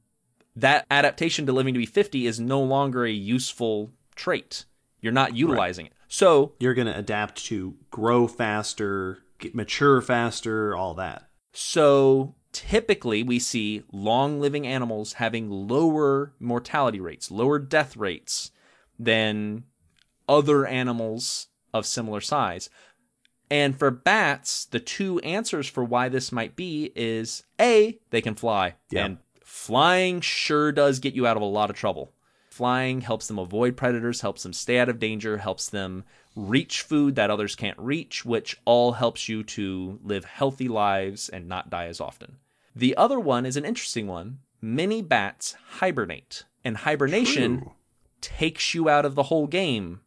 that adaptation to living to be 50 is no longer a useful trait. You're not utilizing it. So,
You're going to adapt to grow faster, get mature faster, all that.
so typically we see long living animals having lower mortality rates, lower death rates than other animals of similar size. And for bats, the two answers for why this might be is A, they can fly.
Yeah.
And flying sure does get you out of a lot of trouble. Flying helps them avoid predators, helps them stay out of danger, helps them reach food that others can't reach, which all helps you to live healthy lives and not die as often. The other one is an interesting one. Many bats hibernate, and hibernation
True.
takes you out of the whole game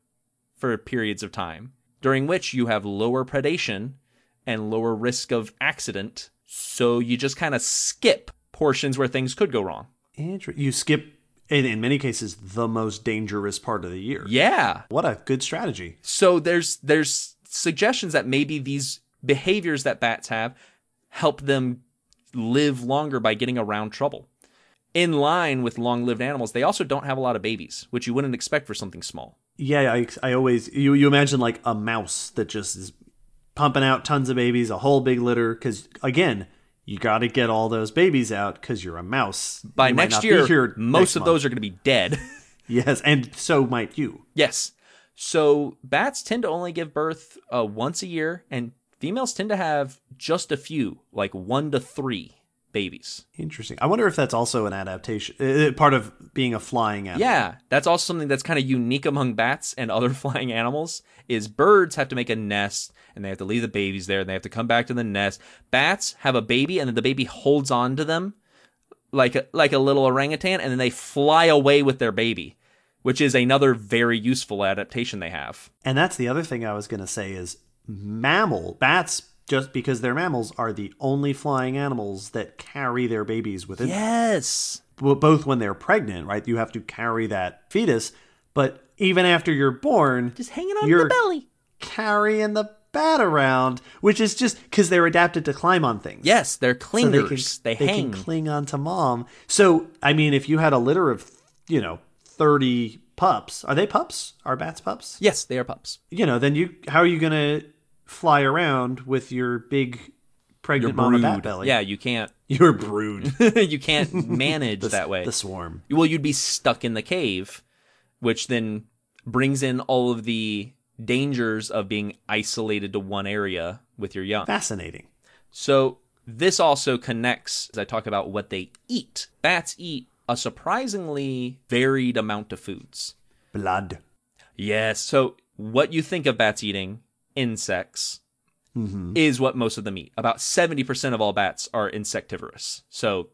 for periods of time, during which you have lower predation and lower risk of accident. So you just kind of skip portions where things could go wrong.
Inter- you skip, in, in many cases, the most dangerous part of the year.
Yeah.
What a good strategy.
So there's there's suggestions that maybe these behaviors that bats have help them live longer by getting around trouble. In line with long-lived animals, they also don't have a lot of babies, which you wouldn't expect for something small.
Yeah, I, I always you you imagine like a mouse that just is pumping out tons of babies, a whole big litter. Because again, you got to get all those babies out because you're a mouse.
By
You
next year, most
next
of
month.
those are going to be dead. <laughs>
Yes, and so might you.
Yes. So bats tend to only give birth uh, once a year, and females tend to have just a few, like one to three babies.
Interesting. I wonder if that's also an adaptation, uh, part of being a flying animal.
Yeah, that's also something that's kind of unique among bats and other <laughs> flying animals. Is birds have to make a nest and they have to leave the babies there and they have to come back to the nest. Bats have a baby and then the baby holds on to them like a, like a little orangutan and then they fly away with their baby, which is another very useful adaptation they have.
And that's the other thing I was going to say is mammal bats. Just because they're mammals, are the only flying animals that carry their babies within them.
Yes.
Both when they're pregnant, right? You have to carry that fetus, but even after you're born,
Just hanging on the belly.
carrying the bat around, which is just because they're adapted to climb on things.
Yes, they're
So
clingers. they,
they
hang.
can cling on to mom. So, I mean, if you had a litter of, you know, 30 pups, are they pups? Are bats pups?
yes, they are pups.
You know, then you, how are you going to fly around with your big pregnant mama bat belly?
Yeah, you can't. <laughs>
Your brood. <laughs>
you can't <laughs> manage that way.
The swarm.
well, you'd be stuck in the cave, which then brings in all of the dangers of being isolated to one area with your young.
Fascinating.
So this also connects as I talk about what they eat. Bats eat a surprisingly varied amount of foods.
Blood.
Yes. So what you think of bats eating insects mm-hmm. is what most of them eat. About 70% of all bats are insectivorous. So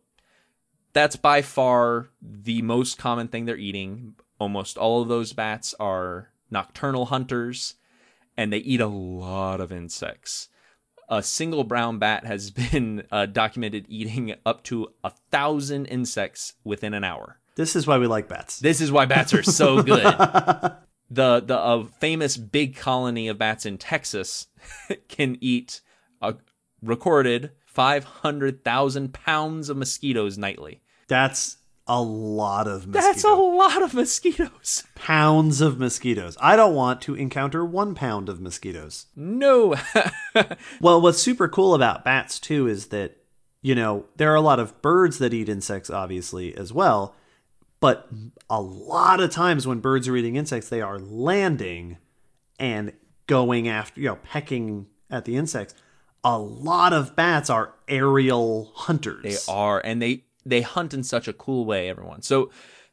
that's by far the most common thing they're eating. Almost all of those bats are nocturnal hunters and they eat a lot of insects. A single brown bat has <laughs> been uh, documented eating up to a thousand insects within an hour.
This is why we like bats.
This is why bats are so <laughs> good. the the uh, famous big colony of bats in Texas <laughs> can eat a recorded 500,000 pounds of mosquitoes nightly.
That's a lot of mosquitoes.
That's a lot of mosquitoes. <laughs>
pounds of mosquitoes. I don't want to encounter one pound of mosquitoes.
No. <laughs>
Well, what's super cool about bats too is that, you know, there are a lot of birds that eat insects, obviously, as well. But a lot of times when birds are eating insects, they are landing and going after, you know, pecking at the insects. A lot of bats are aerial hunters.
They are, and they they hunt in such a cool way. Everyone. So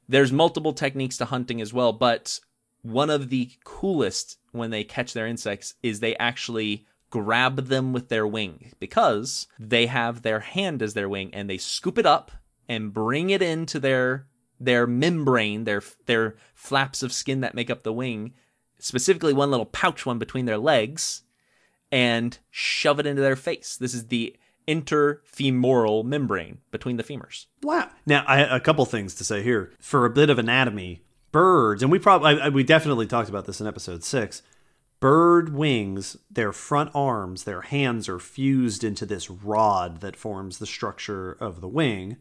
there's multiple techniques to hunting as well, but one of the coolest when they catch their insects is they actually grab them with their wing because they have their hand as their wing and they scoop it up and bring it into their their membrane, their their flaps of skin that make up the wing, specifically one little pouch one between their legs, and shove it into their face. This is the interfemoral membrane between the femurs.
Wow. Now, I, a couple things to say here. For a bit of anatomy, birds, and we probably we definitely talked about this in episode six. Bird wings, their front arms, their hands are fused into this rod that forms the structure of the wing.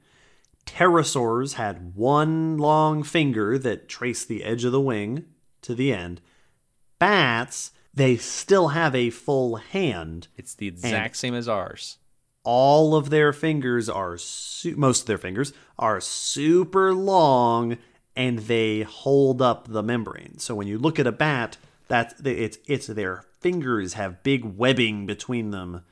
Pterosaurs had one long finger that traced the edge of the wing to the end. Bats, they still have a full hand.
It's the exact same as ours.
All of their fingers are su- most of their fingers are super long and they hold up the membrane. So when you look at a bat, that it's it's their fingers have big webbing between them.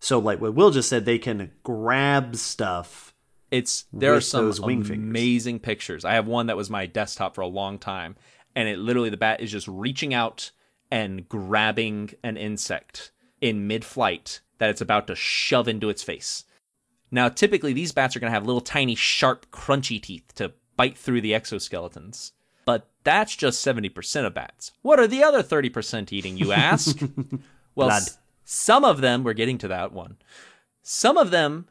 So like what Will just said, they can grab stuff.
It's there are some
wing fingers.
amazing pictures. I have one that was my desktop for a long time, and it literally the bat is just reaching out and grabbing an insect in mid-flight that it's about to shove into its face. Now, typically these bats are going to have little tiny sharp crunchy teeth to bite through the exoskeletons. But that's just 70% of bats. What are the other 30% eating, you ask? <laughs> well, s- some of them, we're getting to that one. Some of them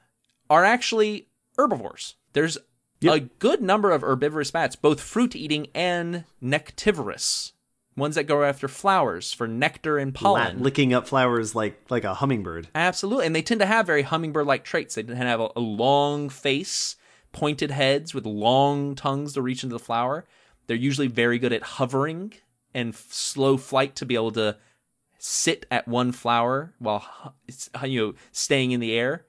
are actually herbivores. There's a good number of herbivorous bats, both fruit eating and nectivorous. Ones that go after flowers for nectar and pollen.
Licking up flowers like like a hummingbird.
Absolutely. And they tend to have very hummingbird like traits. They tend to have a, a long face, pointed heads with long tongues to reach into the flower. They're usually very good at hovering and f- slow flight to be able to sit at one flower while it's, you know staying in the air.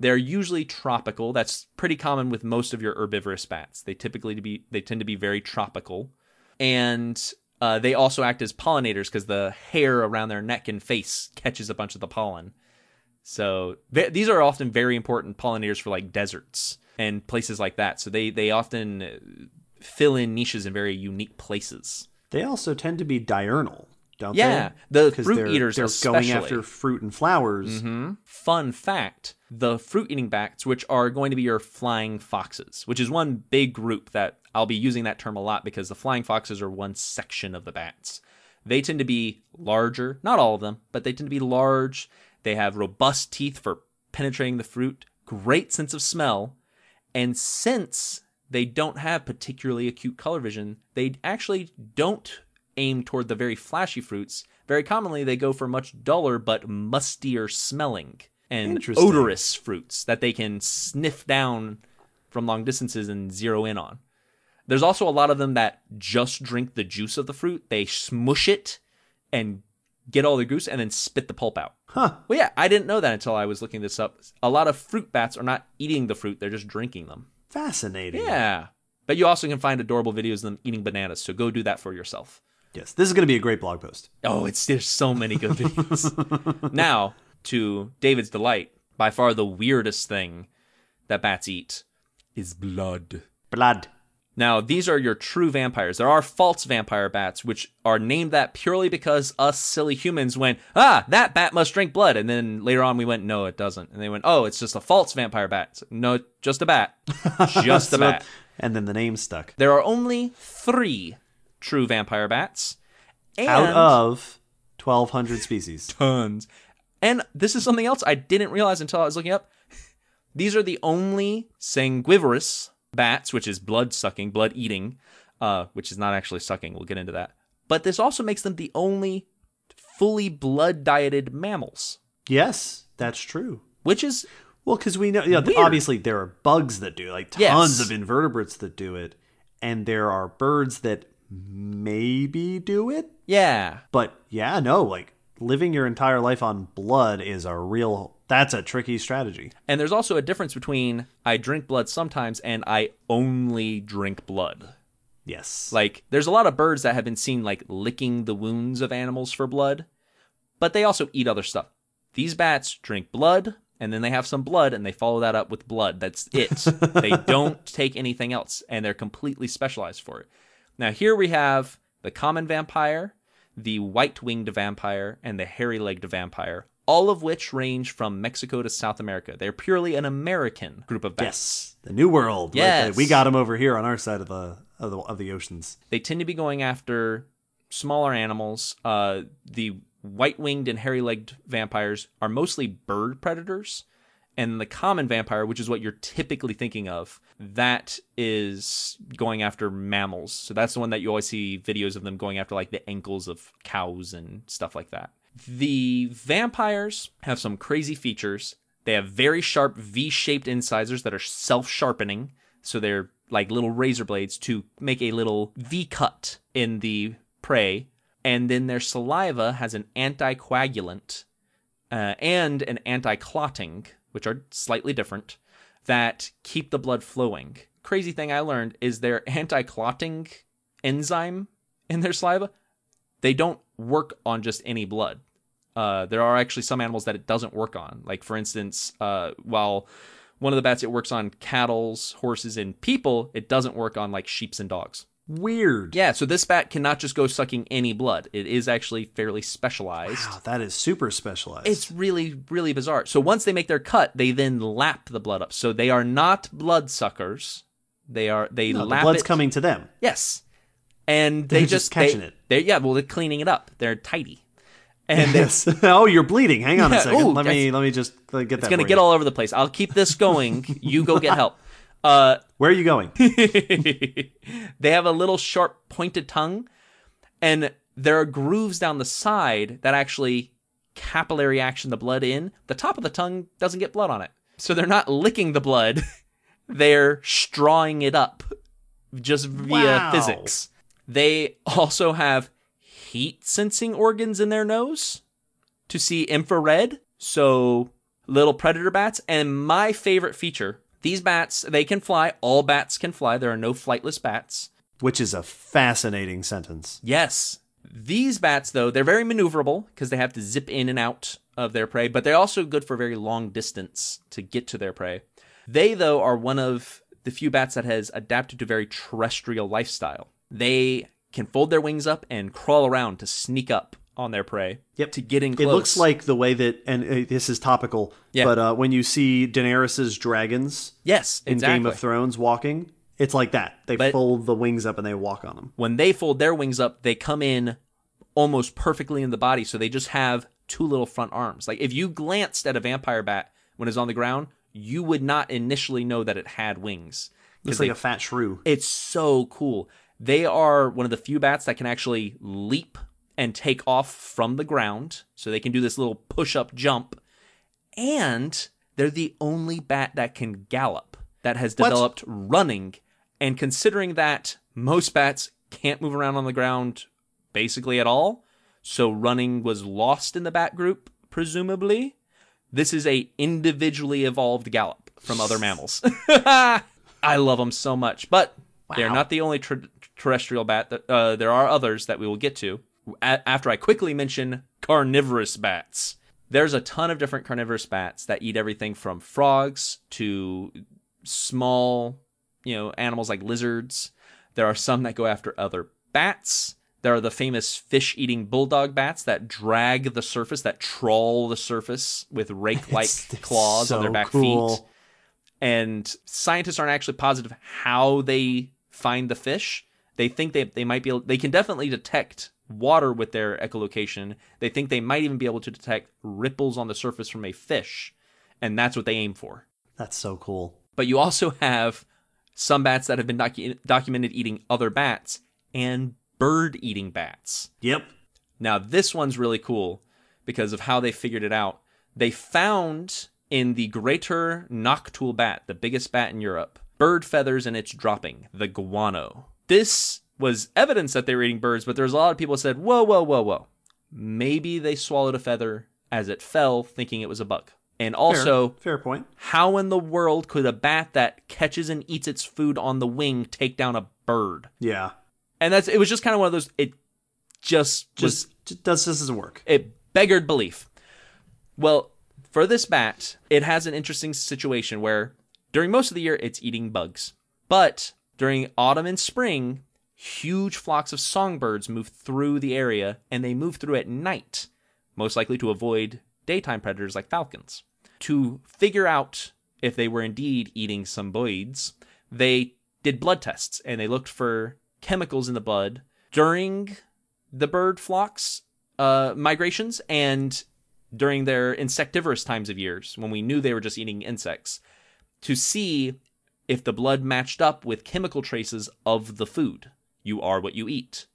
They're usually tropical. That's pretty common with most of your herbivorous bats. They typically to be they tend to be very tropical, and uh, they also act as pollinators because the hair around their neck and face catches a bunch of the pollen. So these are often very important pollinators for like deserts and places like that. So they they often uh, fill in niches in very unique places.
They also tend to be diurnal, don't
Yeah,
they?
the
'Cause
fruit
they're,
eaters
they're
especially.
going after fruit and flowers.
Fun fact the fruit eating bats, which are going to be your flying foxes, which is one big group that I'll be using that term a lot because the flying foxes are one section of the bats. They tend to be larger, not all of them, but they tend to be large. They have robust teeth for penetrating the fruit, great sense of smell, and since they don't have particularly acute color vision, they actually don't aim toward the very flashy fruits. Very commonly, they go for much duller but mustier smelling and odorous fruits that they can sniff down from long distances and zero in on. There's also a lot of them that just drink the juice of the fruit. They smush it and get all the juice and then spit the pulp out.
Huh.
Well, yeah, I didn't know that until I was looking this up. A lot of fruit bats are not eating the fruit, they're just drinking them.
Fascinating.
Yeah. But you also can find adorable videos of them eating bananas, so go do that for yourself.
Yes, this is going to be a great blog post.
Oh, it's there's so many good videos. <laughs> now, to David's delight, by far the weirdest thing that bats eat is blood.
Blood.
Now, these are your true vampires. There are false vampire bats, which are named that purely because us silly humans went, ah, that bat must drink blood. And then later on we went, no, it doesn't. And they went, oh, it's just a false vampire bat. Like, no, just a bat. <laughs> Just a bat.
And then the name stuck.
There are only three true vampire bats.
Out of 1,200 species. <laughs>
tons. And this is something else I didn't realize until I was looking up. These are the only sanguivorous bats, which is blood sucking, blood eating, uh, which is not actually sucking. We'll get into that. But this also makes them the only fully blood dieted mammals,
Yes, that's true.
which is
Well, because we know, you know obviously there are bugs that do, like tons
Yes.
of invertebrates that do it, and there are birds that maybe do it.
yeah,
But yeah, no, like living your entire life on blood is a real That's a tricky strategy.
And there's also a difference between I drink blood sometimes and I only drink blood.
Yes.
Like, there's a lot of birds that have been seen like licking the wounds of animals for blood, but they also eat other stuff. These bats drink blood, and then they have some blood, and they follow that up with blood. That's it. <laughs> they don't take anything else, and they're completely specialized for it. Now, here we have the common vampire, the white winged vampire, and the hairy legged vampire, all of which range from Mexico to South America. They're purely an American group of bats.
yes. The New World. right
Yes.
we got them over here on our side of the of the, of the oceans.
They tend to be going after smaller animals. Uh, the white winged and hairy legged vampires are mostly bird predators. And the common vampire, which is what you're typically thinking of, that is going after mammals. So that's the one that you always see videos of them going after, like the ankles of cows and stuff like that. The vampires have some crazy features. They have very sharp V shaped incisors that are self sharpening. So they're like little razor blades to make a little V cut in the prey. And then their saliva has an anticoagulant uh, and an anti clotting, which are slightly different, that keep the blood flowing. Crazy thing I learned is their anti clotting enzyme in their saliva, they don't work on just any blood. Uh, there are actually some animals that it doesn't work on. Like, for instance, uh, while one of the bats it works on cattle's, horses, and people, it doesn't work on like sheeps and dogs.
Weird.
Yeah, so this bat cannot just go sucking any blood. It is actually fairly specialized.
Wow, that is super specialized.
It's really, really bizarre. So once they make their cut, they then lap the blood up. So they are not blood suckers. They are they
no, the
lap
blood's
it.
coming to them.
Yes, and they
They're
just,
just catching
they,
it.
They're yeah, well they're cleaning it up. They're tidy, and
Yes. <laughs> oh, you're bleeding. Hang on
Yeah,
a second.
ooh,
let me let me just get that.
it's gonna get
you.
all over the place. I'll keep this going. <laughs> you go get help. Uh,
Where are you going? <laughs>
they have a little sharp pointed tongue and there are grooves down the side that actually capillary action the blood in the top of the tongue doesn't get blood on it so they're not licking the blood they're strawing it up just via
Wow.
physics they also have heat sensing organs in their nose to see infrared so little predator bats. And my favorite feature these bats they can fly all bats can fly. There are no flightless bats.
Which is a fascinating sentence.
yes. These bats though they're very maneuverable because they have to zip in and out of their prey but they're also good for very long distance to get to their prey. They though are one of the few bats that has adapted to very terrestrial lifestyle. They can fold their wings up and crawl around to sneak up on their prey
Yep.
to get in close
It looks like the way that, and uh, this is topical,
Yeah.
but uh, when you see Daenerys's dragons
yes
in
exactly
Game of Thrones walking, it's like that. They
But-
fold the wings up and they walk on them.
when they fold their wings up, they come in almost perfectly in the body. So they just have two little front arms. Like if you glanced at a vampire bat when it's on the ground, you would not initially know that it had wings. 'Cause
like
they-
a fat shrew.
it's so cool. They are one of the few bats that can actually leap and take off from the ground. So they can do this little push up jump. And they're the only bat that can gallop that has
What?
developed running. And considering that most bats can't move around on the ground basically at all, so running was lost in the bat group, presumably. This is a individually evolved gallop from other <laughs> mammals. <laughs> I love them so much, but they're not the only ter- terrestrial bat. That, uh, there are others that we will get to a- after I quickly mention carnivorous bats. There's a ton of different carnivorous bats that eat everything from frogs to small, you know, animals like lizards. There are some that go after other bats. There are the famous fish-eating bulldog bats that drag the surface, that trawl the surface with rake-like
It's- <laughs> it's
claws on their back
cool.
feet and scientists aren't actually positive how they find the fish. They think they they might be able, they can definitely detect water with their echolocation. They think they might even be able to detect ripples on the surface from a fish, and that's what they aim for.
That's so cool.
But you also have some bats that have been docu- documented eating other bats and bird eating bats.
Yep.
Now, this one's really cool because of how they figured it out. They found in the greater noctule bat, the biggest bat in Europe, bird feathers in its dropping, the guano. This was evidence that they were eating birds, but there's a lot of people said, whoa, whoa, whoa, whoa. Maybe they swallowed a feather as it fell, thinking it was a bug. And also,
fair, fair point.
how in the world could a bat that catches and eats its food on the wing take down a bird?
Yeah,
And that's it was just kind of one of those it just was
just, just does this doesn't work.
it beggared belief. Well, for this bat, it has an interesting situation where during most of the year it's eating bugs. But during autumn and spring, huge flocks of songbirds move through the area and they move through at night, most likely to avoid daytime predators like falcons. To figure out if they were indeed eating some boids, they did blood tests and they looked for chemicals in the blood during the bird flocks uh, migrations and during their insectivorous times of years when we knew they were just eating insects to see if the blood matched up with chemical traces of the food. You are what you eat.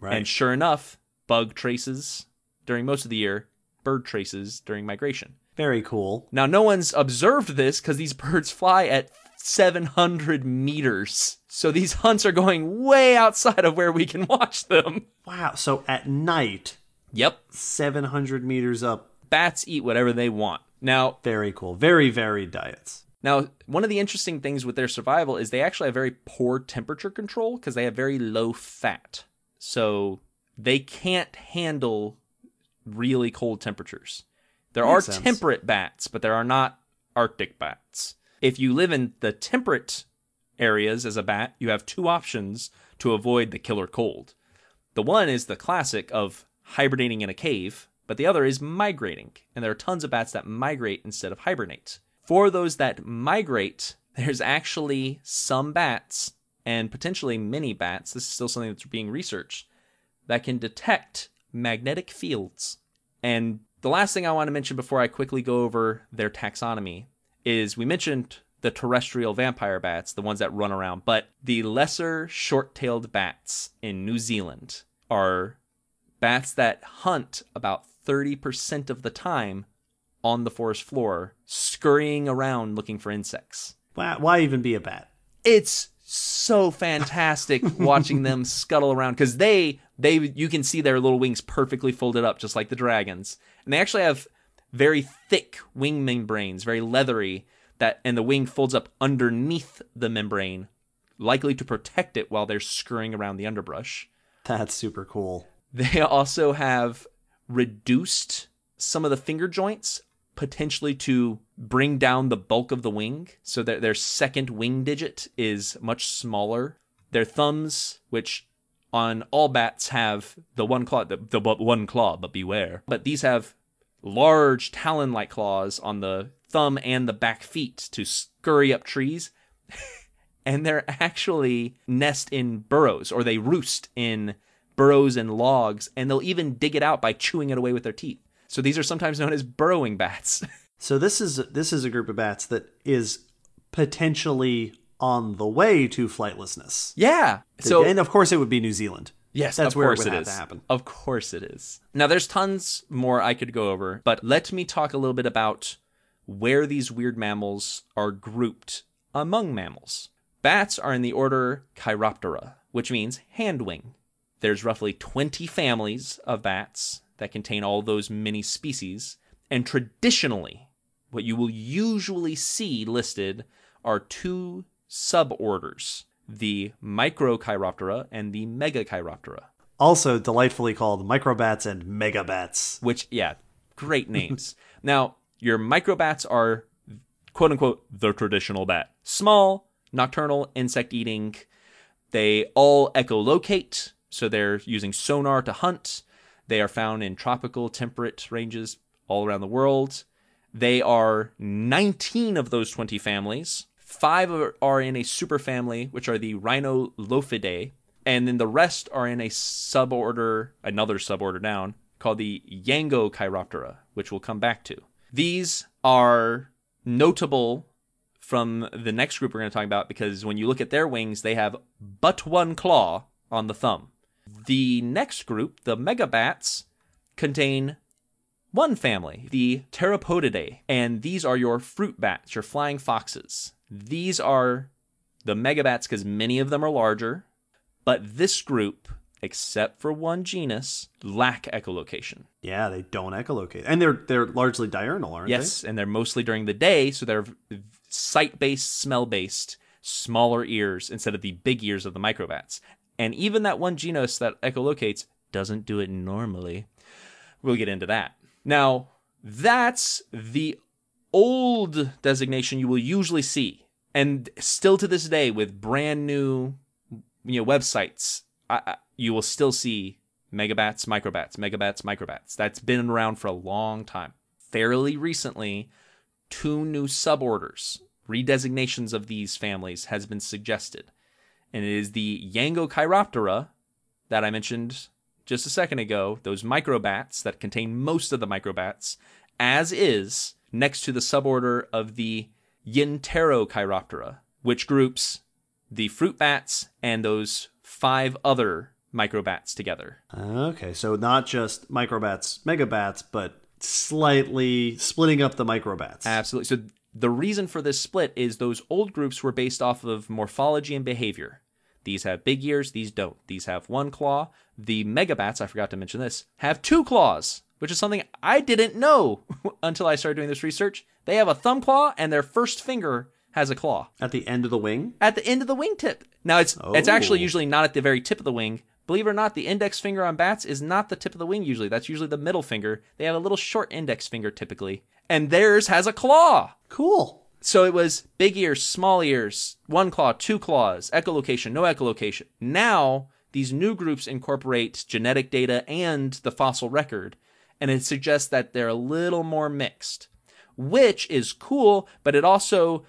Right.
And sure enough, bug traces during most of the year, bird traces during migration.
Very cool.
Now, no one's observed this because these birds fly at 700 meters. So these hunts are going way outside of where we can watch them.
Wow. So at night,
Yep.
700 meters up.
Bats eat whatever they want. Now,
Very cool. Very varied diets.
Now, one of the interesting things with their survival is they actually have very poor temperature control because they have very low fat. So they can't handle really cold temperatures. There
Makes
are
sense.
temperate bats, but there are not Arctic bats. If you live in the temperate areas as a bat, you have two options to avoid the killer cold. The one is the classic of hibernating in a cave, but the other is migrating. And there are tons of bats that migrate instead of hibernate. For those that migrate, there's actually some bats and potentially many bats, this is still something that's being researched, that can detect magnetic fields. And the last thing I want to mention before I quickly go over their taxonomy is we mentioned the terrestrial vampire bats, the ones that run around, but the lesser short tailed bats in New Zealand are bats that hunt about 30% of the time on the forest floor, scurrying around looking for insects.
Why, why even be a bat?
It's so fantastic <laughs> watching them scuttle around because they they you can see their little wings perfectly folded up just like the dragons and they actually have very thick wing membranes very leathery that and the wing folds up underneath the membrane likely to protect it while they're scurrying around the underbrush
That's super cool.
they also have reduced some of the finger joints potentially to bring down the bulk of the wing so that their second wing digit is much smaller. Their thumbs, which on all bats have the one claw, the, the one claw, but beware. But these have large talon like claws on the thumb and the back feet to scurry up trees. <laughs> and they're actually nest in burrows or they roost in burrows and logs, and they'll even dig it out by chewing it away with their teeth. So these are sometimes known as burrowing bats. <laughs>
So this is this is a group of bats that is potentially on the way to flightlessness.
yeah. So
and of course it would be New Zealand.
Yes,
That's
of
where it
course
would
it
have
is.
to happen.
Of course it is. Now, there's tons more I could go over, but let me talk a little bit about where these weird mammals are grouped among mammals. Bats are in the order Chiroptera, which means hand wing. There's roughly 20 families of bats that contain all those many species, and traditionally, what you will usually see listed are two suborders the Microchiroptera and the Megachiroptera,
Also delightfully called microbats and megabats.
which, yeah, great names. <laughs> now, your microbats are quote unquote the traditional bat. Small, nocturnal, insect eating. They all echolocate, so they're using sonar to hunt. They are found in tropical temperate ranges all around the world. They are 19 of those 20 families. Five are- in a superfamily, which are the Rhinolophidae, and then the rest are in a suborder, another suborder down, called the Yangochiroptera, which we'll come back to. These are notable from the next group we're going to talk about because when you look at their wings, they have but one claw on the thumb. The next group, the megabats, contain one family, the Pteropodidae, and these are your fruit bats, your flying foxes. These are the megabats because many of them are larger, but this group except for one genus, lack echolocation.
Yeah, they don't echolocate, and they're they're largely diurnal, aren't they?
Yes, and they're mostly during the day, so they're sight based, smell based, smaller ears instead of the big ears of the microbats. And even that one genus that echolocates doesn't do it normally. We'll get into that. Now, that's the old designation you will usually see. And still to this day, with brand new you know websites, I, I, you will still see megabats, microbats, megabats, microbats. That's been around for a long time. Fairly recently, two new suborders, redesignations of these families, has been suggested. And it is the Yangochiroptera that I mentioned just a second ago, those microbats that contain most of the microbats, as is next to the suborder of the Yinpterochiroptera, which groups the fruit bats and those five other microbats together.
Okay, so not just microbats, megabats, but slightly splitting up the microbats.
Absolutely. So the reason for this split is those old groups were based off of morphology and behavior. These have big ears, these don't. These have one claw. The megabats, I forgot to mention this, have two claws, which is something I didn't know <laughs> until I started doing this research. They have a thumb claw and their first finger has a claw
At the end of the wing?
at the end of the wingtip. Now it's it's actually
Oh.
usually not at the very tip of the wing. Believe it or not, the index finger on bats is not the tip of the wing usually. That's usually the middle finger. They have a little short index finger typically, and theirs has a claw.
Cool.
So it was big ears, small ears, one claw, two claws, echolocation, no echolocation. Now these new groups incorporate genetic data and the fossil record, and it suggests that they're a little more mixed, which is cool, but it also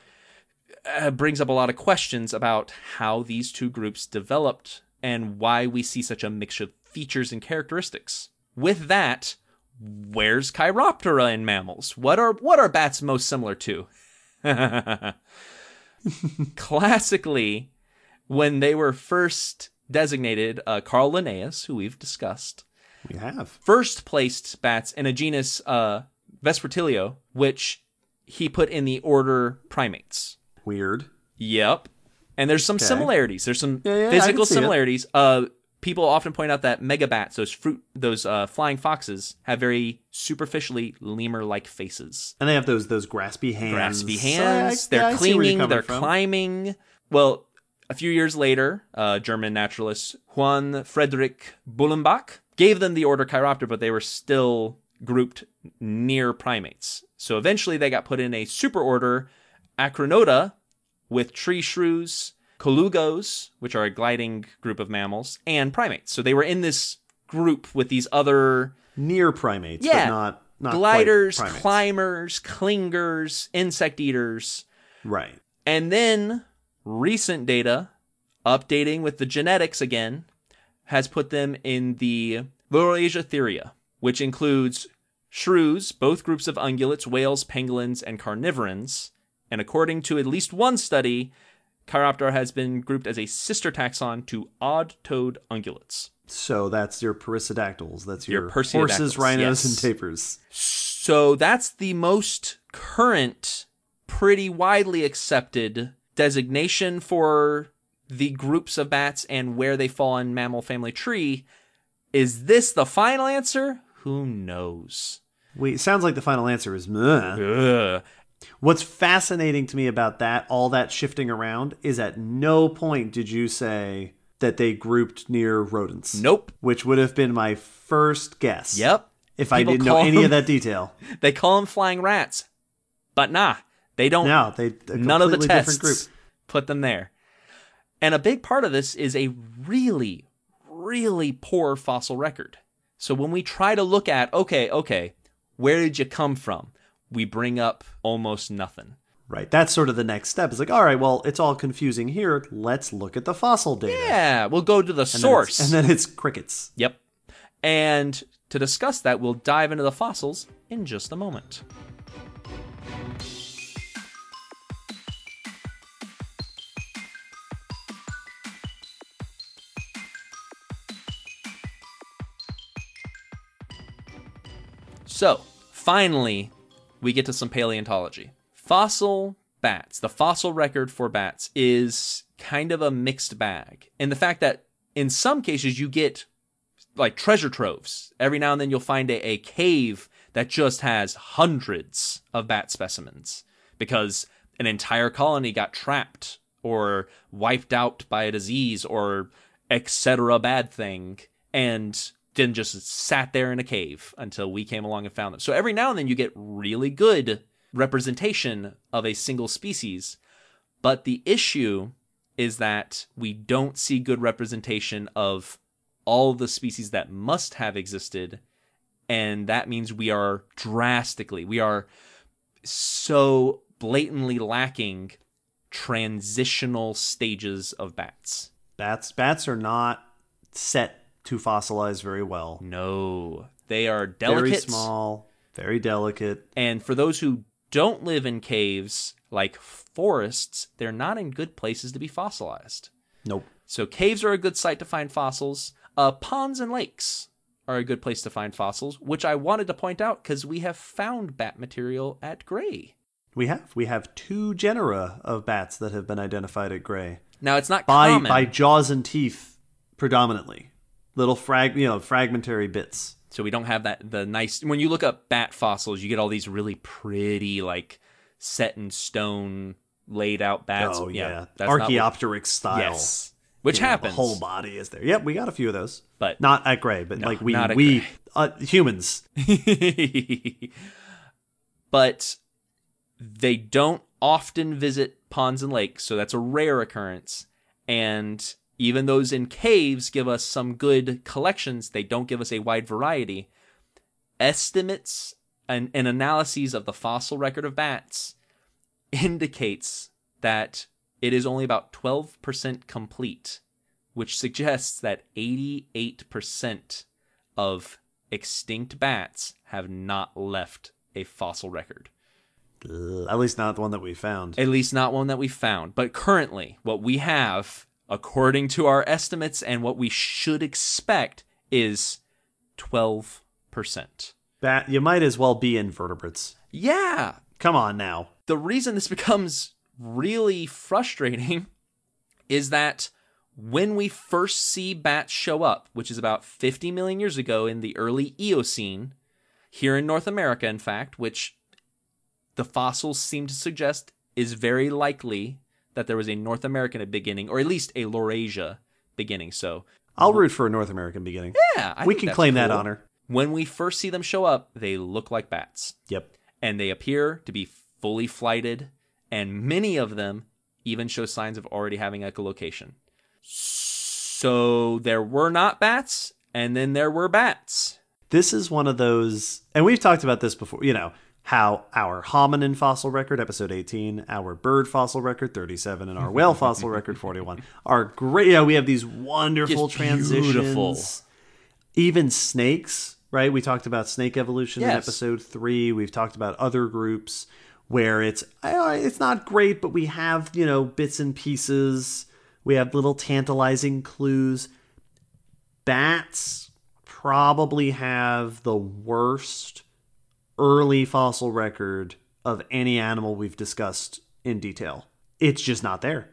uh, brings up a lot of questions about how these two groups developed and why we see such a mixture of features and characteristics. With that, where's Chiroptera in mammals? What are what are bats most similar to? <laughs> Classically, when they were first designated, uh, Carl Linnaeus, who we've discussed,
We have.
first placed bats in a genus uh, Vespertilio, which he put in the order primates.
Weird.
Yep. And there's some
Okay.
similarities. There's some
Yeah, yeah,
physical similarities. Uh, people often point out that megabats, those fruit, those uh, flying foxes, have very superficially lemur-like faces.
And they have those those graspy hands.
Graspy
So I-
hands. They're
yeah, I see where you're
clinging. They're
from.
climbing. Well, a few years later, uh, German naturalist Johann Friedrich Blumenbach gave them the order Chiroptera, but they were still grouped near primates. So eventually, they got put in a superorder Archonta with tree shrews, colugos, which are a gliding group of mammals, and primates. So they were in this group with these other
Near primates,
Yeah.
but not not
gliders, climbers, clingers, insect eaters.
Right.
And then recent data, updating with the genetics again, has put them in the Laurasiatheria which includes shrews, both groups of ungulates, whales, pangolins, and carnivorans. And according to at least one study, Chiroptera has been grouped as a sister taxon to odd-toed ungulates.
So that's your perissodactyls. That's
Your
your, horses, rhinos,
yes.
and tapirs.
So that's the most current, pretty widely accepted designation for the groups of bats and where they fall in mammal family tree. Is this the final answer? Who knows?
Wait, sounds like the final answer is meh.
Ugh.
What's fascinating to me about that, all that shifting around, is at no point did you say that they grouped near rodents.
Nope.
Which would have been my first guess.
Yep.
If I didn't know any
them-
of that detail. <laughs>
They call them flying rats, but nah, they don't.
No, they
none of the tests
different group.
put them there. And a big part of this is a really, really poor fossil record. So when we try to look at, okay, okay, where did you come from? We bring up almost nothing.
Right. That's sort of the next step. It's like, all right, well, it's all confusing here. Let's look at the fossil data.
Yeah, we'll go to the
And then
source.
And then it's crickets.
Yep. And to discuss that, we'll dive into the fossils in just a moment. So, finally, we get to some paleontology. Fossil bats, the fossil record for bats is kind of a mixed bag. And the fact that in some cases, you get like treasure troves. Every now and then, you'll find a, a cave that just has hundreds of bat specimens because an entire colony got trapped or wiped out by a disease or etc. bad thing and then just sat there in a cave until we came along and found them. So every now and then you get really good representation of a single species. But the issue is that we don't see good representation of all the species that must have existed. And that means we are drastically, we are so blatantly lacking transitional stages of bats.
Bats bats are not set to fossilize very well.
No, they are delicate,
Very small, very delicate.
and for those who don't live in caves like forests, they're not in good places to be fossilized.
Nope.
So caves are a good site to find fossils. Uh, ponds and lakes are a good place to find fossils, which I wanted to point out because we have found bat material at Gray.
We have we have two genera of bats that have been identified at Gray
Now it's not
by
common,
by jaws and teeth predominantly. Little frag you know fragmentary bits.
so we don't have that the nice. When you look up bat fossils, you get all these really pretty, like set in stone, laid out bats.
oh yeah,
what-
Archaeopteryx style.
yes, which
You know,
happens.
The whole body is there. Yep, we got a few of those,
but
not at Gray, but like we we uh, humans. <laughs>
but they don't often visit ponds and lakes, so that's a rare occurrence. And even those in caves give us some good collections, they don't give us a wide variety. Estimates and, and analyses of the fossil record of bats indicates that it is only about 12% complete, which suggests that 88% of extinct bats have not left a fossil record.
At least not the one that we found.
At least not one that we found. But currently, what we have, according to our estimates and what we should expect, is 12%.
Bat, you might as well be invertebrates.
Yeah.
Come on now.
The reason this becomes really frustrating is that when we first see bats show up, which is about 50 million years ago in the early Eocene, here in North America, in fact, which the fossils seem to suggest is very likely that there was a North American beginning, or at least a Laurasia beginning. So,
I'll root for a North American beginning.
yeah, I
we can claim that honor.
When we first see them show up, they look like bats
Yep.
and they appear to be fully flighted, and many of them even show signs of already having echolocation. So there were not bats, and then there were bats.
This is one of those, and we've talked about this before, you know, how our hominin fossil record, episode 18, our bird fossil record, 37, and our whale fossil record, 41, are great. Yeah, we have these wonderful
Just
transitions.
beautiful.
Even snakes, right? We talked about snake evolution in episode three. We've talked about other groups where it's it's not great, but we have you know bits and pieces. We have little tantalizing clues. Bats probably have the worst early fossil record of any animal we've discussed in detail. It's just not there.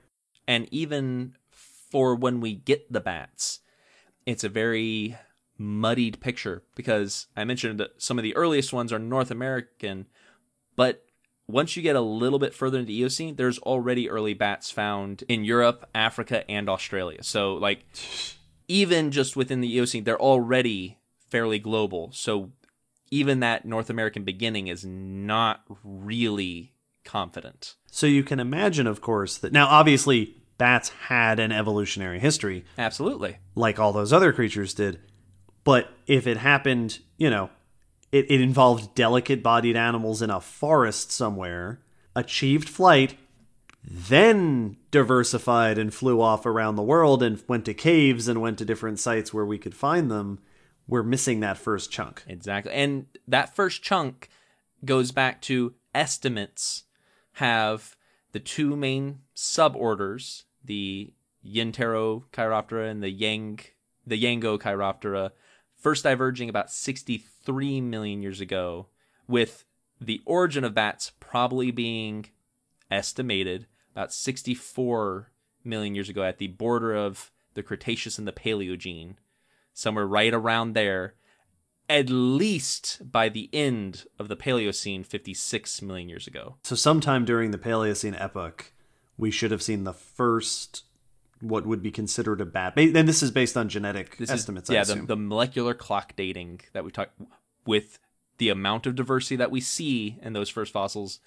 And even for when we get the bats, it's a very muddied picture because I mentioned that some of the earliest ones are North American, but once you get a little bit further into the Eocene, there's already early bats found in Europe, Africa, and Australia. So, like, even just within the Eocene, they're already fairly global. So, even that North American beginning is not really confident.
So you can imagine, of course, that now obviously bats had an evolutionary history
Absolutely.
like all those other creatures did. But if it happened, you know, it, it involved delicate bodied animals in a forest somewhere, achieved flight, then diversified and flew off around the world and went to caves and went to different sites where we could find them, we're missing that first chunk.
Exactly. And that first chunk goes back to estimates have the two main suborders, the Yinpterochiroptera and the Yang the Yango Chiroptera, first diverging about 63 million years ago, with the origin of bats probably being estimated about 64 million years ago at the border of the Cretaceous and the Paleogene, somewhere right around there, at least by the end of the Paleocene 56 million years ago.
So sometime during the Paleocene epoch, we should have seen the first what would be considered a bat. And this is based on genetic
This
estimates.
is, yeah,
I
the, the molecular clock dating that we talk with the amount of diversity that we see in those first fossils,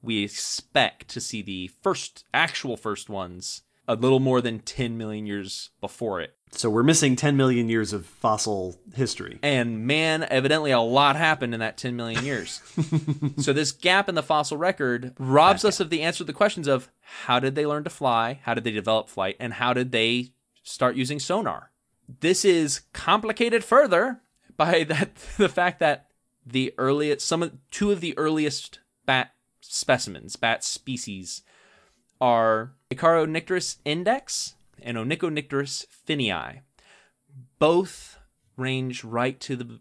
we expect to see the first actual first ones a little more than 10 million years before it.
so we're missing 10 million years of fossil history.
And man, evidently a lot happened in that 10 million years. <laughs> so this gap in the fossil record robs us of the answer to the questions of how did they learn to fly, how did they develop flight, and how did they start using sonar. This is complicated further by <laughs> that the fact that the earliest some of two of the earliest bat specimens, bat species are Icaronycteris index and Onychonycteris finneyi both range right to the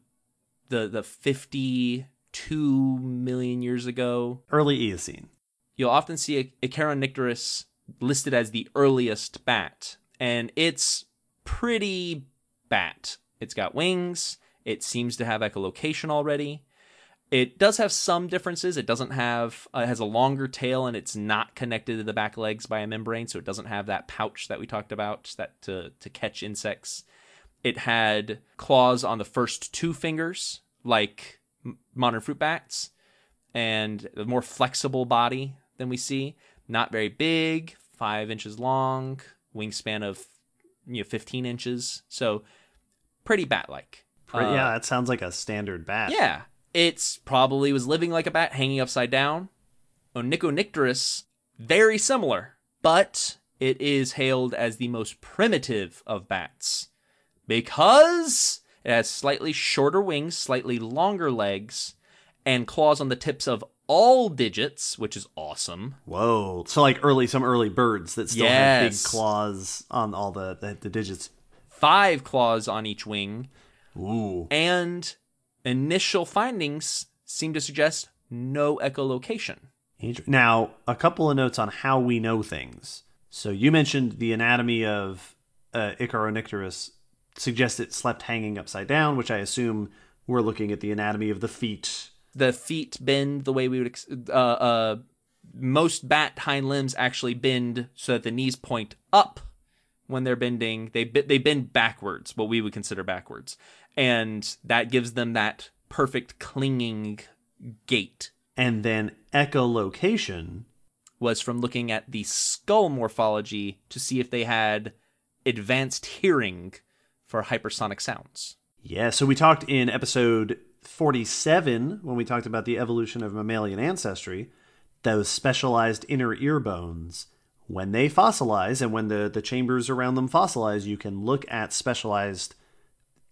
the the 52 million years ago.
Early Eocene.
You'll often see Icaronycteris listed as the earliest bat, and it's pretty bat. It's got wings. It seems to have echolocation already. It does have some differences. It doesn't have uh, it has a longer tail and it's not connected to the back legs by a membrane, so it doesn't have that pouch that we talked about that to to catch insects. It had claws on the first two fingers, like modern fruit bats, and a more flexible body than we see. Not very big, five inches long, wingspan of you know 15 inches, so pretty bat-like.
Right,
Uh,
yeah, that sounds like a standard bat.
yeah, it's probably was living like a bat, hanging upside down. Onychonycteris, very similar, but it is hailed as the most primitive of bats because it has slightly shorter wings, slightly longer legs, and claws on the tips of all digits, which is awesome.
Whoa. So like early some early birds that still have big claws on all the, the, the digits.
Five claws on each wing,
Ooh.
and initial findings seem to suggest no echolocation.
Now, a couple of notes on how we know things. So you mentioned the anatomy of uh, Icaronycteris suggests it slept hanging upside down, which I assume we're looking at the anatomy of the feet.
the feet bend the way we would ex- uh, uh most bat hind limbs actually bend so that the knees point up when they're bending they they bend backwards what we would consider backwards and that gives them that perfect clinging gait
And then echolocation.
was from looking at the skull morphology to see if they had advanced hearing for hypersonic sounds
Yeah, so we talked in episode 47 when we talked about the evolution of mammalian ancestry, those specialized inner ear bones. When they fossilize and when the, the chambers around them fossilize, you can look at specialized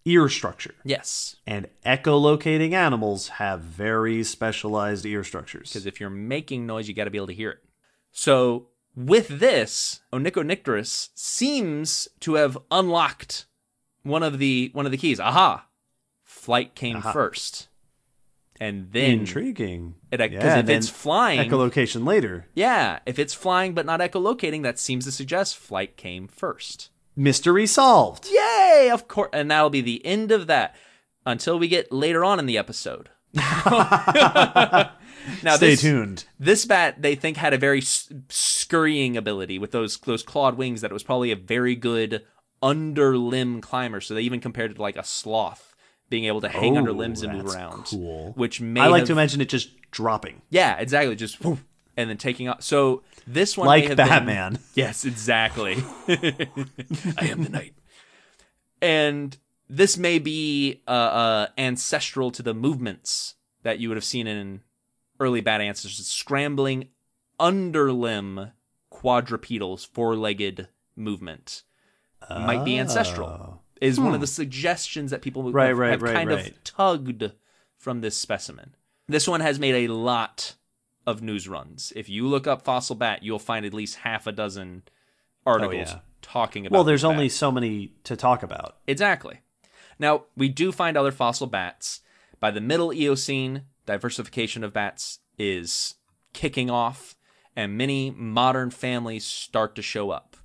ear structure.
yes
And echolocating animals have very specialized ear structures.
because if you're making noise, you got to be able to hear it. So with this, Onychonycteris seems to have unlocked one of the one of the keys. Aha! Flight came
Aha.
first, and then
Intriguing.
because
Yeah,
if it's flying,
Echolocation later.
yeah, if it's flying but not echolocating, that seems to suggest flight came first.
Mystery solved.
Yay! Of course, and that'll be the end of that until we get later on in the episode. <laughs> now,
Stay
this,
tuned.
This bat they think had a very s- scurrying ability with those those clawed wings that it was probably a very good under limb climber. So they even compared it to like a sloth being able to hang under
Oh,
limbs and move around.
cool.
Which may
I like
have-
to imagine it just dropping.
yeah, exactly, just and then taking off. So this one may
Like
have been-
Batman. <laughs>
Yes, exactly. <laughs> I am the knight. And this may be uh, uh, ancestral to the movements that you would have seen in early bat ancestors, scrambling underlimb quadrupedals, four-legged movement. Might be ancestral.
Oh.
Is one of the suggestions that people
Right,
have,
right,
have
right,
kind of tugged from this specimen. This one has made a lot of news runs. If you look up fossil bat, you'll find at least half a dozen articles
yeah.
talking about.
Well, there's
this bat.
only so many to talk about.
exactly. Now we do find other fossil bats. By the Middle Eocene, diversification of bats is kicking off, and many modern families start to show up.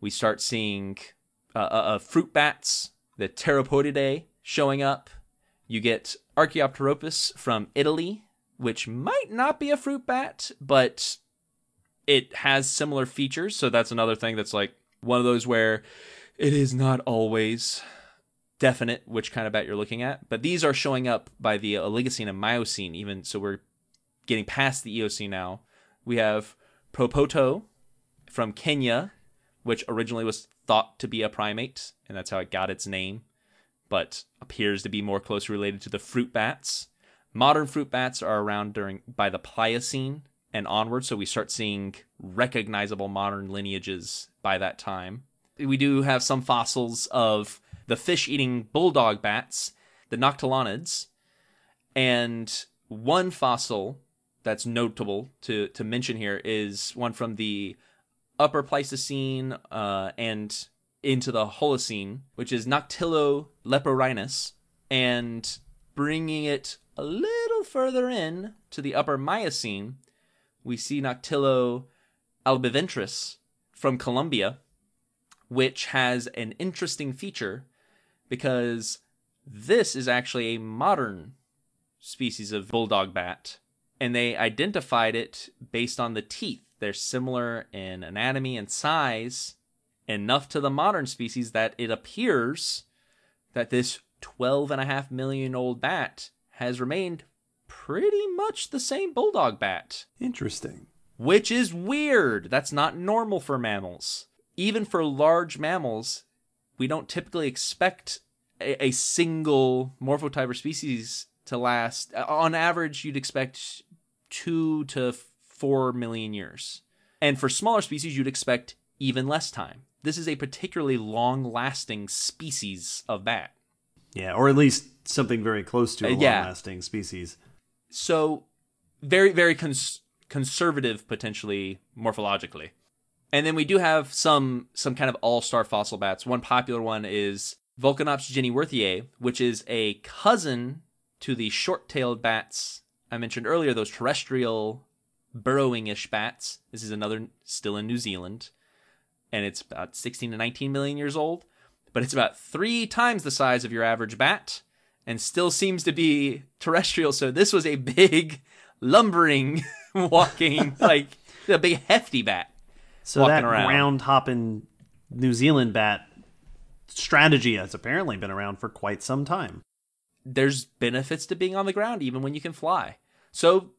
We start seeing uh, uh, fruit bats, the Pteropodidae showing up. You get Archaeopteropus from Italy, which might not be a fruit bat, but it has similar features. So that's another thing that's like one of those where it is not always definite which kind of bat you're looking at. But these are showing up by the Oligocene and Miocene, even so we're getting past the Eocene now. We have Propotto from Kenya, which originally was thought to be a primate, and that's how it got its name, but appears to be more closely related to the fruit bats. Modern fruit bats are around during by the Pliocene and onward, so we start seeing recognizable modern lineages by that time. We do have some fossils of the fish-eating bulldog bats, the Noctilionids, and one fossil that's notable to to mention here is one from the Upper Pleistocene uh, and into the Holocene, which is Noctilio leporinus, and bringing it a little further in to the Upper Miocene, we see Noctilio albiventris from Colombia, which has an interesting feature because this is actually a modern species of bulldog bat, and they identified it based on the teeth. They're similar in anatomy and size, enough to the modern species that it appears that this 12 and a half million old bat has remained pretty much the same bulldog bat.
Interesting.
Which is weird. That's not normal for mammals. Even for large mammals, we don't typically expect a, a single morphotype or species to last. On average, you'd expect two to four million years. And for smaller species, you'd expect even less time. This is a particularly long lasting species of bat.
Yeah, or at least something very close to a
Uh, yeah.
long lasting species.
So, very, very cons- conservative potentially morphologically. And then we do have some some kind of all-star fossil bats. One popular one is Vulcanops jennyworthyae, which is a cousin to the short-tailed bats I mentioned earlier, those terrestrial burrowing-ish bats. This is another still in New Zealand, and it's about 16 to 19 million years old, but it's about three times the size of your average bat, and still seems to be terrestrial. So this was a big, lumbering, <laughs> walking, <laughs> like a big hefty bat.
So that
around.
ground hopping New Zealand bat strategy has apparently been around for quite some time.
there's benefits to being on the ground even when you can fly. So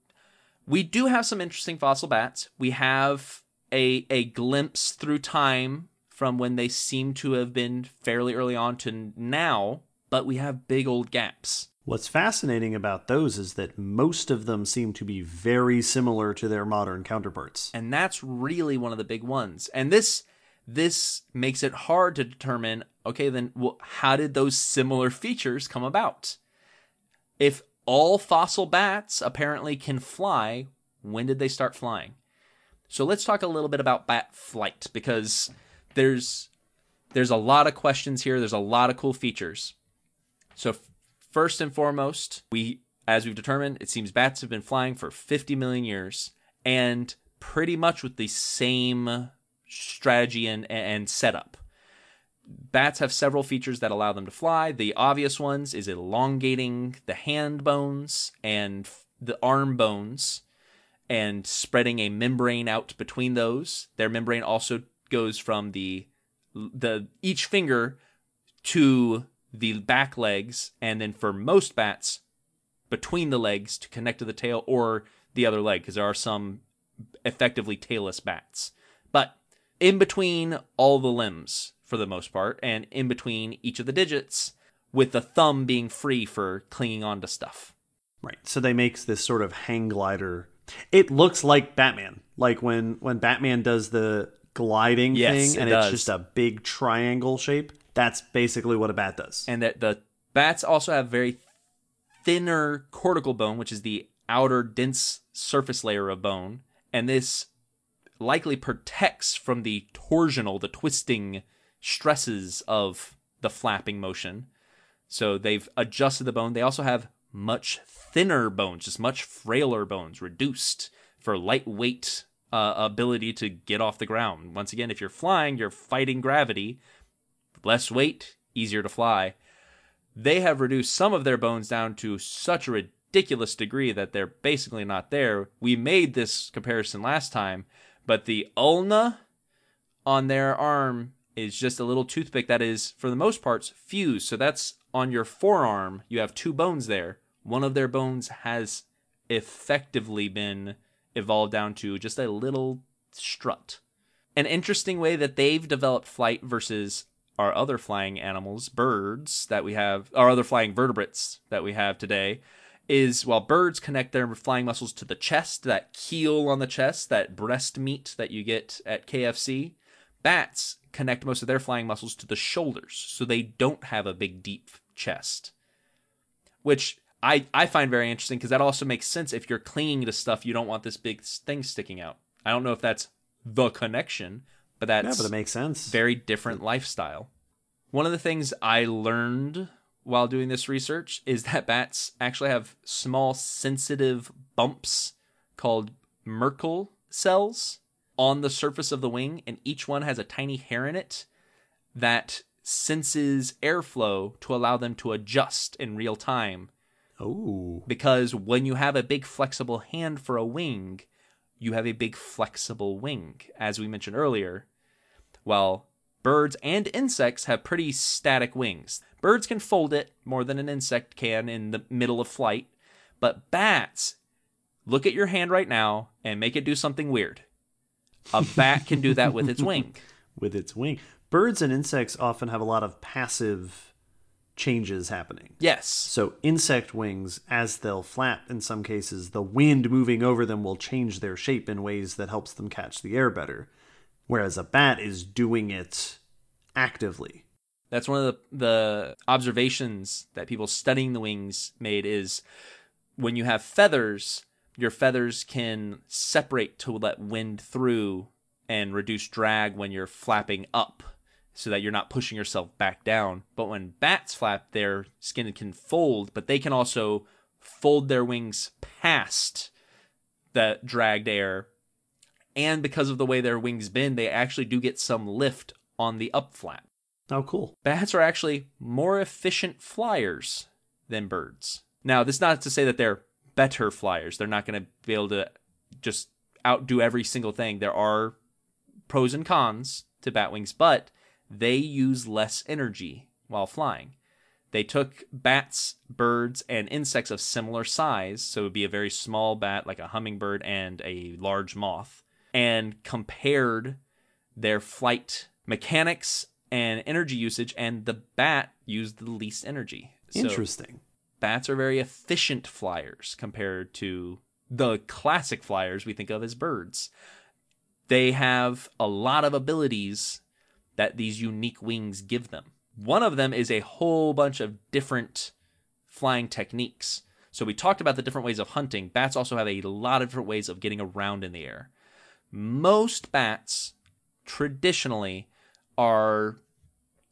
we do have some interesting fossil bats. We have a a glimpse through time from when they seem to have been fairly early on to now, but we have big old gaps.
What's fascinating about those is that most of them seem to be very similar to their modern counterparts.
And that's really one of the big ones. And this this makes it hard to determine okay then well, how did those similar features come about? If all fossil bats apparently can fly, when did they start flying? So let's talk a little bit about bat flight because there's there's a lot of questions here, there's a lot of cool features. So first and foremost, we as we've determined, it seems bats have been flying for 50 million years and pretty much with the same strategy and and setup. Bats have several features that allow them to fly. The obvious ones is elongating the hand bones and the arm bones and spreading a membrane out between those. Their membrane also goes from the the each finger to the back legs and then for most bats between the legs to connect to the tail or the other leg because there are some effectively tailless bats. But in between all the limbs for the most part and in between each of the digits with the thumb being free for clinging onto stuff.
Right. So they make this sort of hang glider. It looks like Batman. Like when when Batman does the gliding
Yes,
thing
it
and
does.
it's just a big triangle shape. That's basically what a bat does.
and that the bats also have very thinner cortical bone, which is the outer dense surface layer of bone, and this likely protects from the torsional, the twisting stresses of the flapping motion. So they've adjusted the bone. They also have much thinner bones, just much frailer bones, reduced for lightweight uh, ability to get off the ground. Once again, if you're flying, you're fighting gravity less weight, easier to fly. They have reduced some of their bones down to such a ridiculous degree that they're basically not there. We made this comparison last time, but the ulna on their arm is just a little toothpick that is, for the most part, fused. So that's on your forearm. You have two bones there. One of their bones has effectively been evolved down to just a little strut. An interesting way that they've developed flight versus our other flying animals, birds that we have, our other flying vertebrates that we have today, is while birds connect their flying muscles to the chest, that keel on the chest, that breast meat that you get at KFC, bats connect most of their flying muscles to the shoulders, so they don't have a big, deep chest. Which I, I find very interesting because that also makes sense if you're clinging to stuff, you don't want this big thing sticking out. I don't know if that's the connection, but that's
Yeah, but it makes sense.
very different lifestyle. One of the things I learned while doing this research is that bats actually have small sensitive bumps called Merkel cells on the surface of the wing, and each one has a tiny hair in it that senses airflow to allow them to adjust in real time.
Oh,
Because when you have a big flexible hand for a wing, you have a big flexible wing, as we mentioned earlier. well, birds and insects have pretty static wings. Birds can fold it more than an insect can in the middle of flight, but bats, look at your hand right now and make it do something weird. A bat can do that with its <laughs> wing.
with its wing. Birds and insects often have a lot of passive changes happening.
Yes.
So insect wings, as they'll flap in some cases, the wind moving over them will change their shape in ways that helps them catch the air better. Whereas a bat is doing it actively.
That's one of the, the observations that people studying the wings made is when you have feathers, your feathers can separate to let wind through and reduce drag when you're flapping up so that you're not pushing yourself back down. But when bats flap, their skin can fold, but they can also fold their wings past the dragged air. And because of the way their wings bend, they actually do get some lift on the up flap.
Oh, cool.
Bats are actually more efficient flyers than birds. Now, this is not to say that they're better flyers. They're not going to be able to just outdo every single thing. There are pros and cons to bat wings, but they use less energy while flying. They took bats, birds, and insects of similar size, so it would be a very small bat like a hummingbird and a large moth, and compared their flight mechanics and energy usage, and the bat used the least energy. So
Interesting.
bats are very efficient flyers compared to the classic flyers we think of as birds. They have a lot of abilities that these unique wings give them. One of them is a whole bunch of different flying techniques. So we talked about the different ways of hunting. Bats also have a lot of different ways of getting around in the air. Most bats traditionally are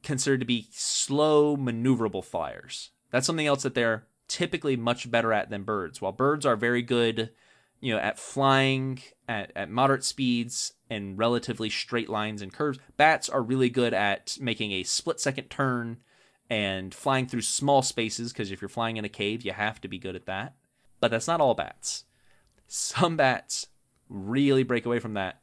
considered to be slow, maneuverable flyers. That's something else that they're typically much better at than birds. While birds are very good, you know, at flying at, at moderate speeds and relatively straight lines and curves, bats are really good at making a split second turn and flying through small spaces because if you're flying in a cave, you have to be good at that. But that's not all bats. Some bats really break away from that.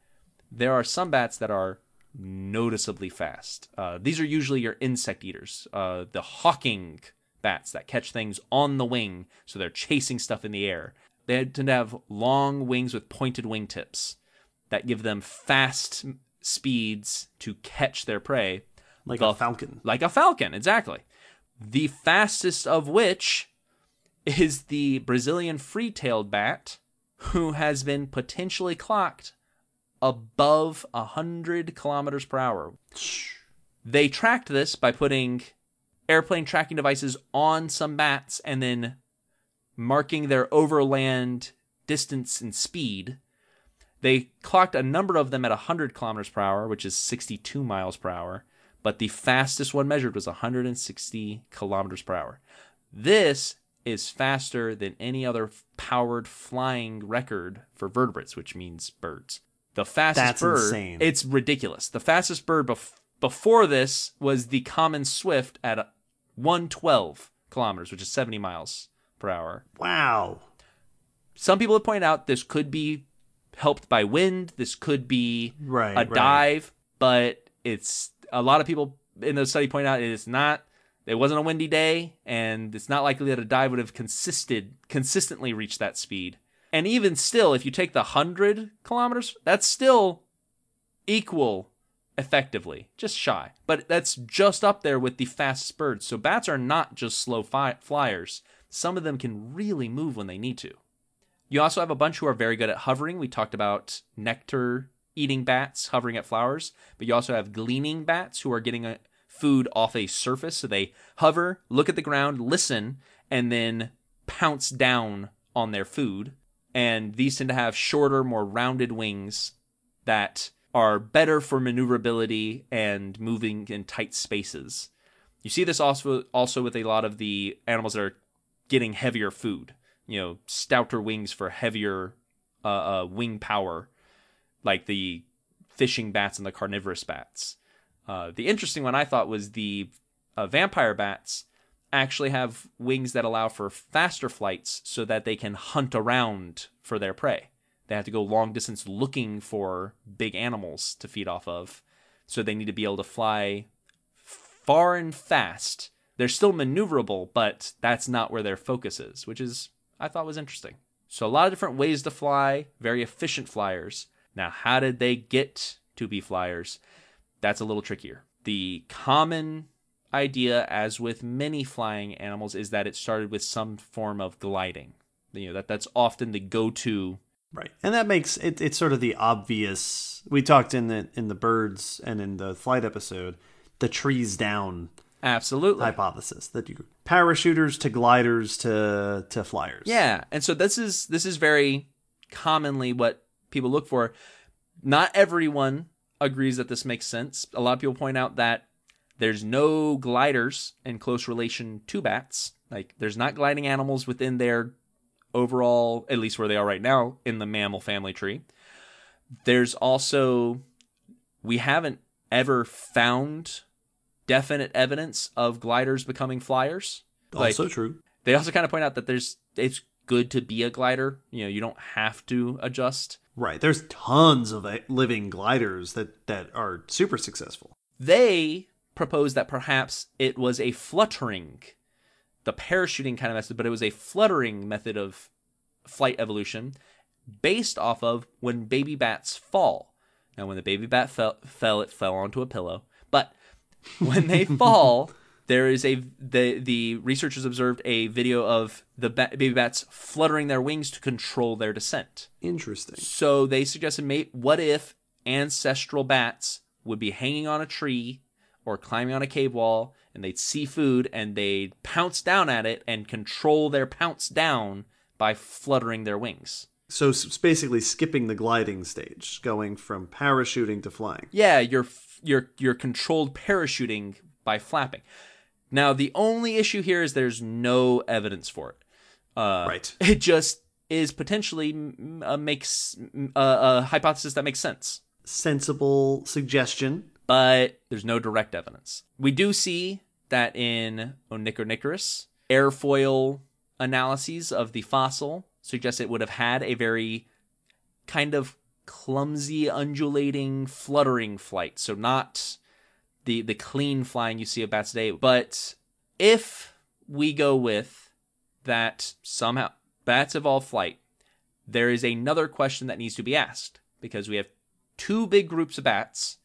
There are some bats that are noticeably fast. Uh, these are usually your insect eaters, uh, the hawking bats that catch things on the wing, so they're chasing stuff in the air. They tend to have long wings with pointed wingtips that give them fast speeds to catch their prey,
Like
The-
a falcon.
like a falcon, exactly. The fastest of which is the Brazilian free-tailed bat, who has been potentially clocked above 100 kilometers per hour. They tracked this by putting airplane tracking devices on some bats and then marking their overland distance and speed. They clocked a number of them at 100 kilometers per hour, which is 62 miles per hour, but the fastest one measured was 160 kilometers per hour. This is faster than any other powered flying record for vertebrates, which means birds. The fastest
That's
bird,
insane.
it's ridiculous. The fastest bird bef- Before this was the common swift at 112 kilometers, which is 70 miles per hour.
Wow.
Some people have pointed out this could be helped by wind. This could be
Right.
a
right.
dive, but it's a lot of people in the study point out it is not. It wasn't a windy day, and it's not likely that a dive would have consisted consistently reached that speed. And even still, if you take the hundred kilometers, that's still equal effectively, just shy. But that's just up there with the fastest birds. So bats are not just slow fi- flyers. Some of them can really move when they need to. You also have a bunch who are very good at hovering. We talked about nectar eating bats hovering at flowers, but you also have gleaning bats who are getting a food off a surface. So they hover, look at the ground, listen, and then pounce down on their food. And these tend to have shorter, more rounded wings that are better for maneuverability and moving in tight spaces. You see this also also with a lot of the animals that are getting heavier food. You know, stouter wings for heavier uh, uh, wing power, like the fishing bats and the carnivorous bats. Uh, the interesting one I thought was the uh, vampire bats actually have wings that allow for faster flights so that they can hunt around for their prey. They have to go long distance looking for big animals to feed off of. So they need to be able to fly far and fast. They're still maneuverable, but that's not where their focus is, which is I thought was interesting. So a lot of different ways to fly, very efficient flyers. Now, how did they get to be flyers? That's a little trickier. The common idea, as with many flying animals, is that it started with some form of gliding. You know that that's often the go-to
Right. And that makes it it's sort of the obvious we talked in the in the birds and in the flight episode, the trees down
Absolutely.
hypothesis that you parachuters to gliders to to flyers.
Yeah, and so this is this is very commonly what people look for. Not everyone agrees that this makes sense. A lot of people point out that there's no gliders in close relation to bats. Like there's not gliding animals within their overall, at least where they are right now, in the mammal family tree. There's also we haven't ever found definite evidence of gliders becoming flyers. Like,
Also true.
they also kind of point out that there's it's good to be a glider. You know, you don't have to adjust.
Right. There's tons of uh, living gliders that that are super successful.
They propose that perhaps it was a fluttering, the parachuting kind of method, but it was a fluttering method of flight evolution based off of when baby bats fall. Now, when the baby bat fell, fell it fell onto a pillow. When they <laughs> fall, there is a the the researchers observed a video of the ba- baby bats fluttering their wings to control their descent.
Interesting.
So they suggested, mate, what if ancestral bats would be hanging on a tree or climbing on a cave wall and they'd see food and they'd pounce down at it and control their pounce down by fluttering their wings.
So it's basically skipping the gliding stage, going from parachuting to flying.
Yeah, you're you're you're controlled parachuting by flapping. Now the only issue here is there's no evidence for it. Uh,
Right. <laughs>
It just is potentially uh, makes mm, a, hypothesis that makes sense.
Sensible suggestion.
but there's no direct evidence. We do see that in Onychonycteris, airfoil analyses of the fossil suggest it would have had a very kind of clumsy, undulating, fluttering flight. So not the the clean flying you see of bats today. But if we go with that somehow bats evolve flight, there is another question that needs to be asked because we have two big groups of bats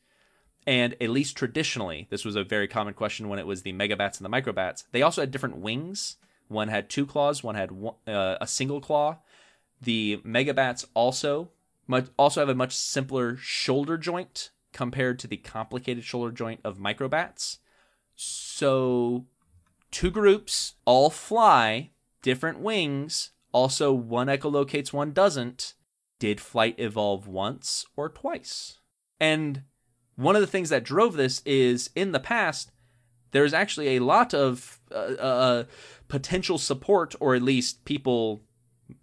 and at least traditionally, this was a very common question when it was the megabats and the microbats. They also had different wings. One had two claws, one had one, uh, a single claw. The megabats also much, also have a much simpler shoulder joint compared to the complicated shoulder joint of microbats. So, two groups all fly different wings. Also, one echolocates, one doesn't. Did flight evolve once or twice? And one of the things that drove this is in the past there's actually a lot of uh, uh, potential support or at least people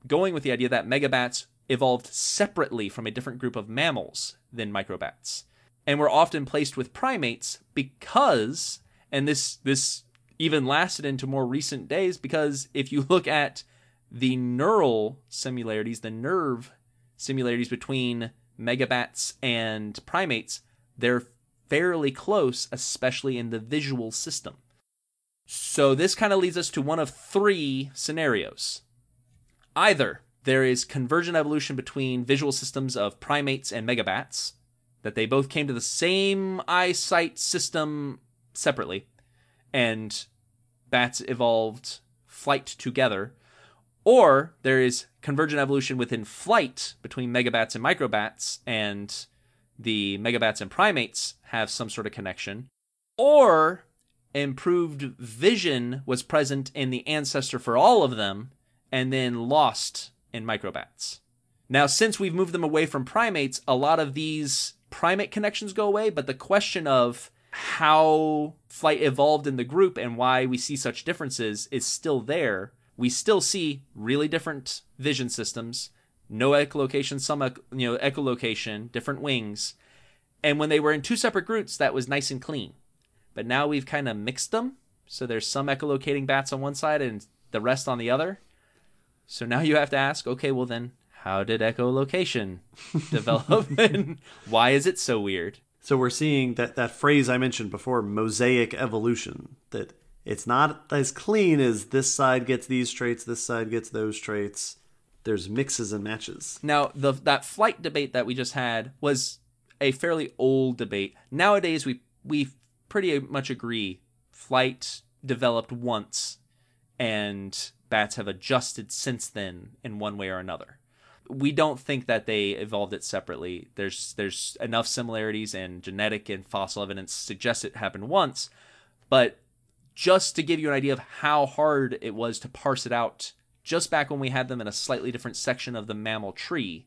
going with the idea that megabats evolved separately from a different group of mammals than microbats and were often placed with primates because, and this this even lasted into more recent days because if you look at the neural similarities, the nerve similarities between megabats and primates, they're fairly close, especially in the visual system. So this kind of leads us to one of three scenarios. Either there is convergent evolution between visual systems of primates and megabats, that they both came to the same eyesight system separately, and bats evolved flight together, or there is convergent evolution within flight between megabats and microbats, and the megabats and primates have some sort of connection, or improved vision was present in the ancestor for all of them and then lost in microbats. Now, since we've moved them away from primates, a lot of these primate connections go away, but the question of how flight evolved in the group and why we see such differences is still there. We still see really different vision systems, no echolocation, some you know echolocation, different wings. And when they were in two separate groups, that was nice and clean. But now we've kind of mixed them, so there's some echolocating bats on one side and the rest on the other. So now you have to ask, okay, well then, how did echolocation <laughs> develop, and why is it so weird?
So we're seeing that that phrase I mentioned before, mosaic evolution, that it's not as clean as this side gets these traits, this side gets those traits. There's mixes and matches.
Now, the that flight debate that we just had was a fairly old debate. Nowadays, we we pretty much agree flight developed once, and bats have adjusted since then in one way or another we don't think that they evolved it separately. There's there's enough similarities and genetic and fossil evidence suggests it happened once, but just to give you an idea of how hard it was to parse it out just back when we had them in a slightly different section of the mammal tree.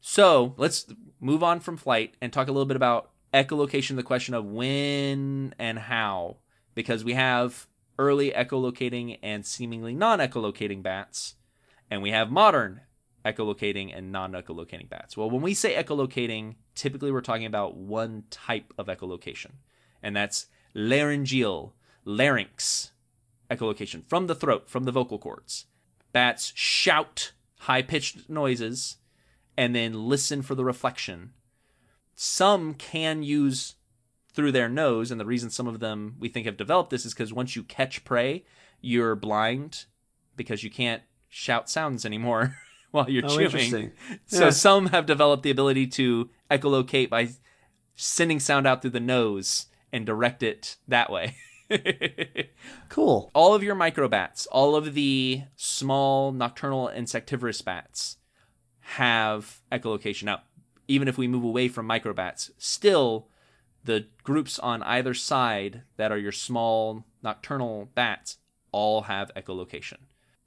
So, let's move on from flight and talk a little bit about echolocation, the question of when and how because we have early echolocating and seemingly non-echolocating bats and we have modern echolocating and non-echolocating bats. Well, when we say echolocating, typically we're talking about one type of echolocation, and that's laryngeal, larynx echolocation from the throat, from the vocal cords. Bats shout high-pitched noises and then listen for the reflection. Some can use through their nose, and the reason some of them we think have developed this is because once you catch prey, you're blind because you can't shout sounds anymore. <laughs> while you're oh, chewing. So yeah. some have developed the ability to echolocate by sending sound out through the nose and direct it that way. <laughs>
cool.
All of your microbats, all of the small nocturnal insectivorous bats have echolocation. Now, even if we move away from microbats, still the groups on either side that are your small nocturnal bats all have echolocation.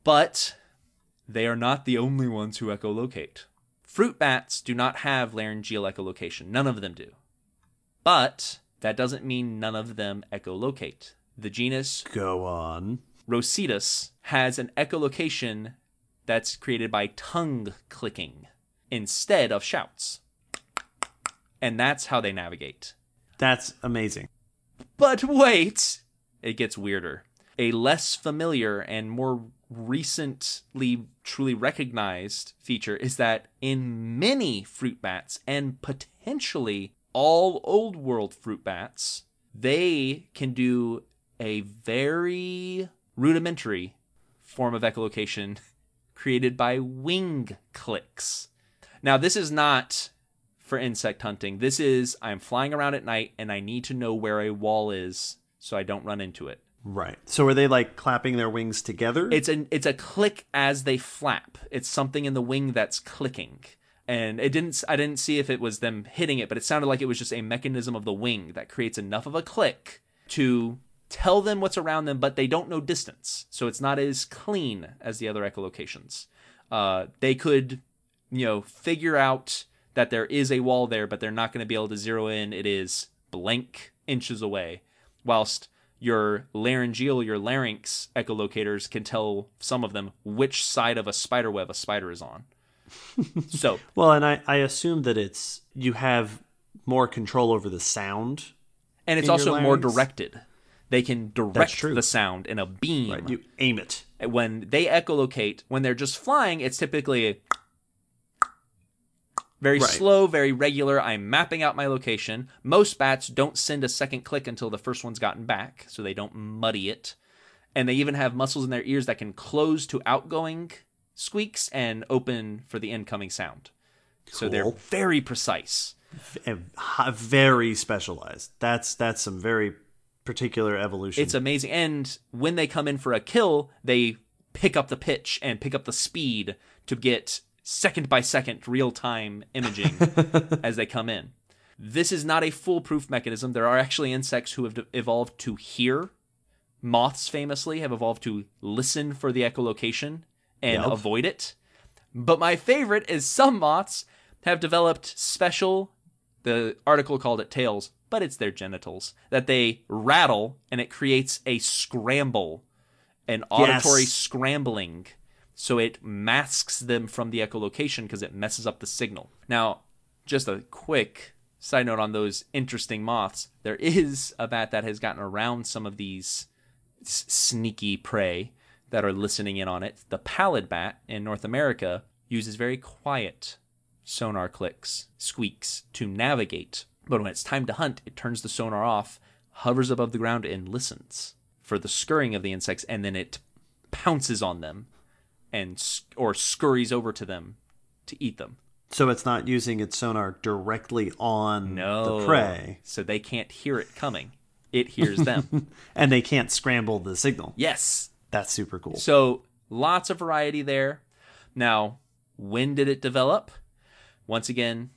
But they are not the only ones who echolocate. Fruit bats do not have laryngeal echolocation. None of them do. But that doesn't mean none of them echolocate. The genus
Go on.
Rousettus has an echolocation that's created by tongue clicking instead of shouts. And that's how they navigate.
That's amazing.
But wait, it gets weirder. A less familiar and more recently truly recognized feature is that in many fruit bats and potentially all old world fruit bats, they can do a very rudimentary form of echolocation <laughs> created by wing clicks. Now, this is not for insect hunting. This is I'm flying around at night and I need to know where a wall is so I don't run into it.
Right. So are they like clapping their wings together?
It's an it's a click as they flap. It's something in the wing that's clicking. And it didn't I didn't see if it was them hitting it, but it sounded like it was just a mechanism of the wing that creates enough of a click to tell them what's around them, but they don't know distance. So it's not as clean as the other echolocations. Uh, they could, you know, figure out that there is a wall there, but they're not going to be able to zero in. It is blank inches away. Whilst your laryngeal, your larynx echolocators can tell some of them which side of a spider web a spider is on. <laughs> so
well, and I, I assume that it's you have more control over the sound.
and it's also more directed. They can direct the sound in a beam.
Right, you aim it.
when they echolocate, when they're just flying, it's typically a very
Right.
slow, very regular. I'm mapping out my location. Most bats don't send a second click until the first one's gotten back, so they don't muddy it. And they even have muscles in their ears that can close to outgoing squeaks and open for the incoming sound. So they're very precise.
And very specialized. That's that's some very particular evolution.
It's amazing. And when they come in for a kill, they pick up the pitch and pick up the speed to get second by second real time imaging <laughs> as they come in. This is not a foolproof mechanism. There are actually insects who have evolved to hear. Moths famously have evolved to listen for the echolocation and
Yep.
avoid it. But my favorite is some moths have developed special the article called it tails, but it's their genitals that they rattle and it creates a scramble, an auditory
Yes.
scrambling. So it masks them from the echolocation because it messes up the signal. Now, just a quick side note on those interesting moths. There is a bat that has gotten around some of these s- sneaky prey that are listening in on it. The pallid bat in North America uses very quiet sonar clicks, squeaks to navigate. But when it's time to hunt, it turns the sonar off, hovers above the ground, and listens for the scurrying of the insects, and then it pounces on them and or scurries over to them to eat them.
so it's not using its sonar directly on
No,
the prey,
so they can't hear it coming. It hears them. <laughs>
and they can't scramble the signal.
yes,
That's super cool.
So lots of variety there. Now, when did it develop? Once again,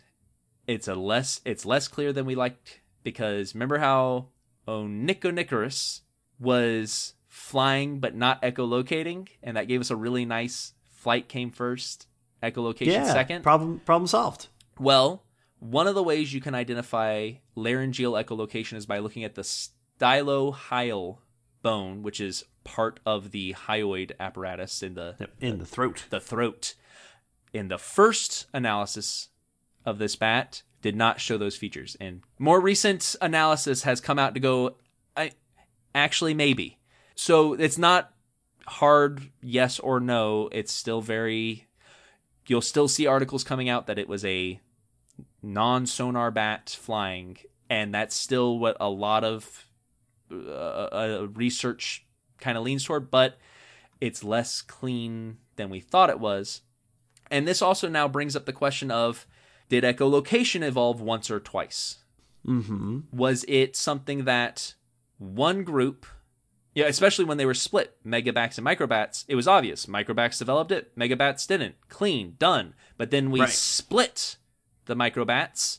it's a less it's less clear than we liked because remember how Onychonycteris was flying but not echolocating, and that gave us a really nice flight came first, echolocation
yeah,
second.
problem problem solved.
Well, one of the ways you can identify laryngeal echolocation is by looking at the stylohyoid bone, which is part of the hyoid apparatus in the
in the throat.
the throat. In the first analysis of this bat, did not show those features, and more recent analysis has come out to go, I actually maybe. So it's not hard yes or no. It's still very. You'll still see articles coming out that it was a non sonar bat flying, and that's still what a lot of uh, uh, research kind of leans toward, but it's less clean than we thought it was. And this also now brings up the question of did echolocation evolve once or twice?
Mm-hmm.
Was it something that one group, yeah, especially when they were split, megabats and microbats, it was obvious. Microbats developed it, megabats didn't. Clean, done. But then we
Right.
split the microbats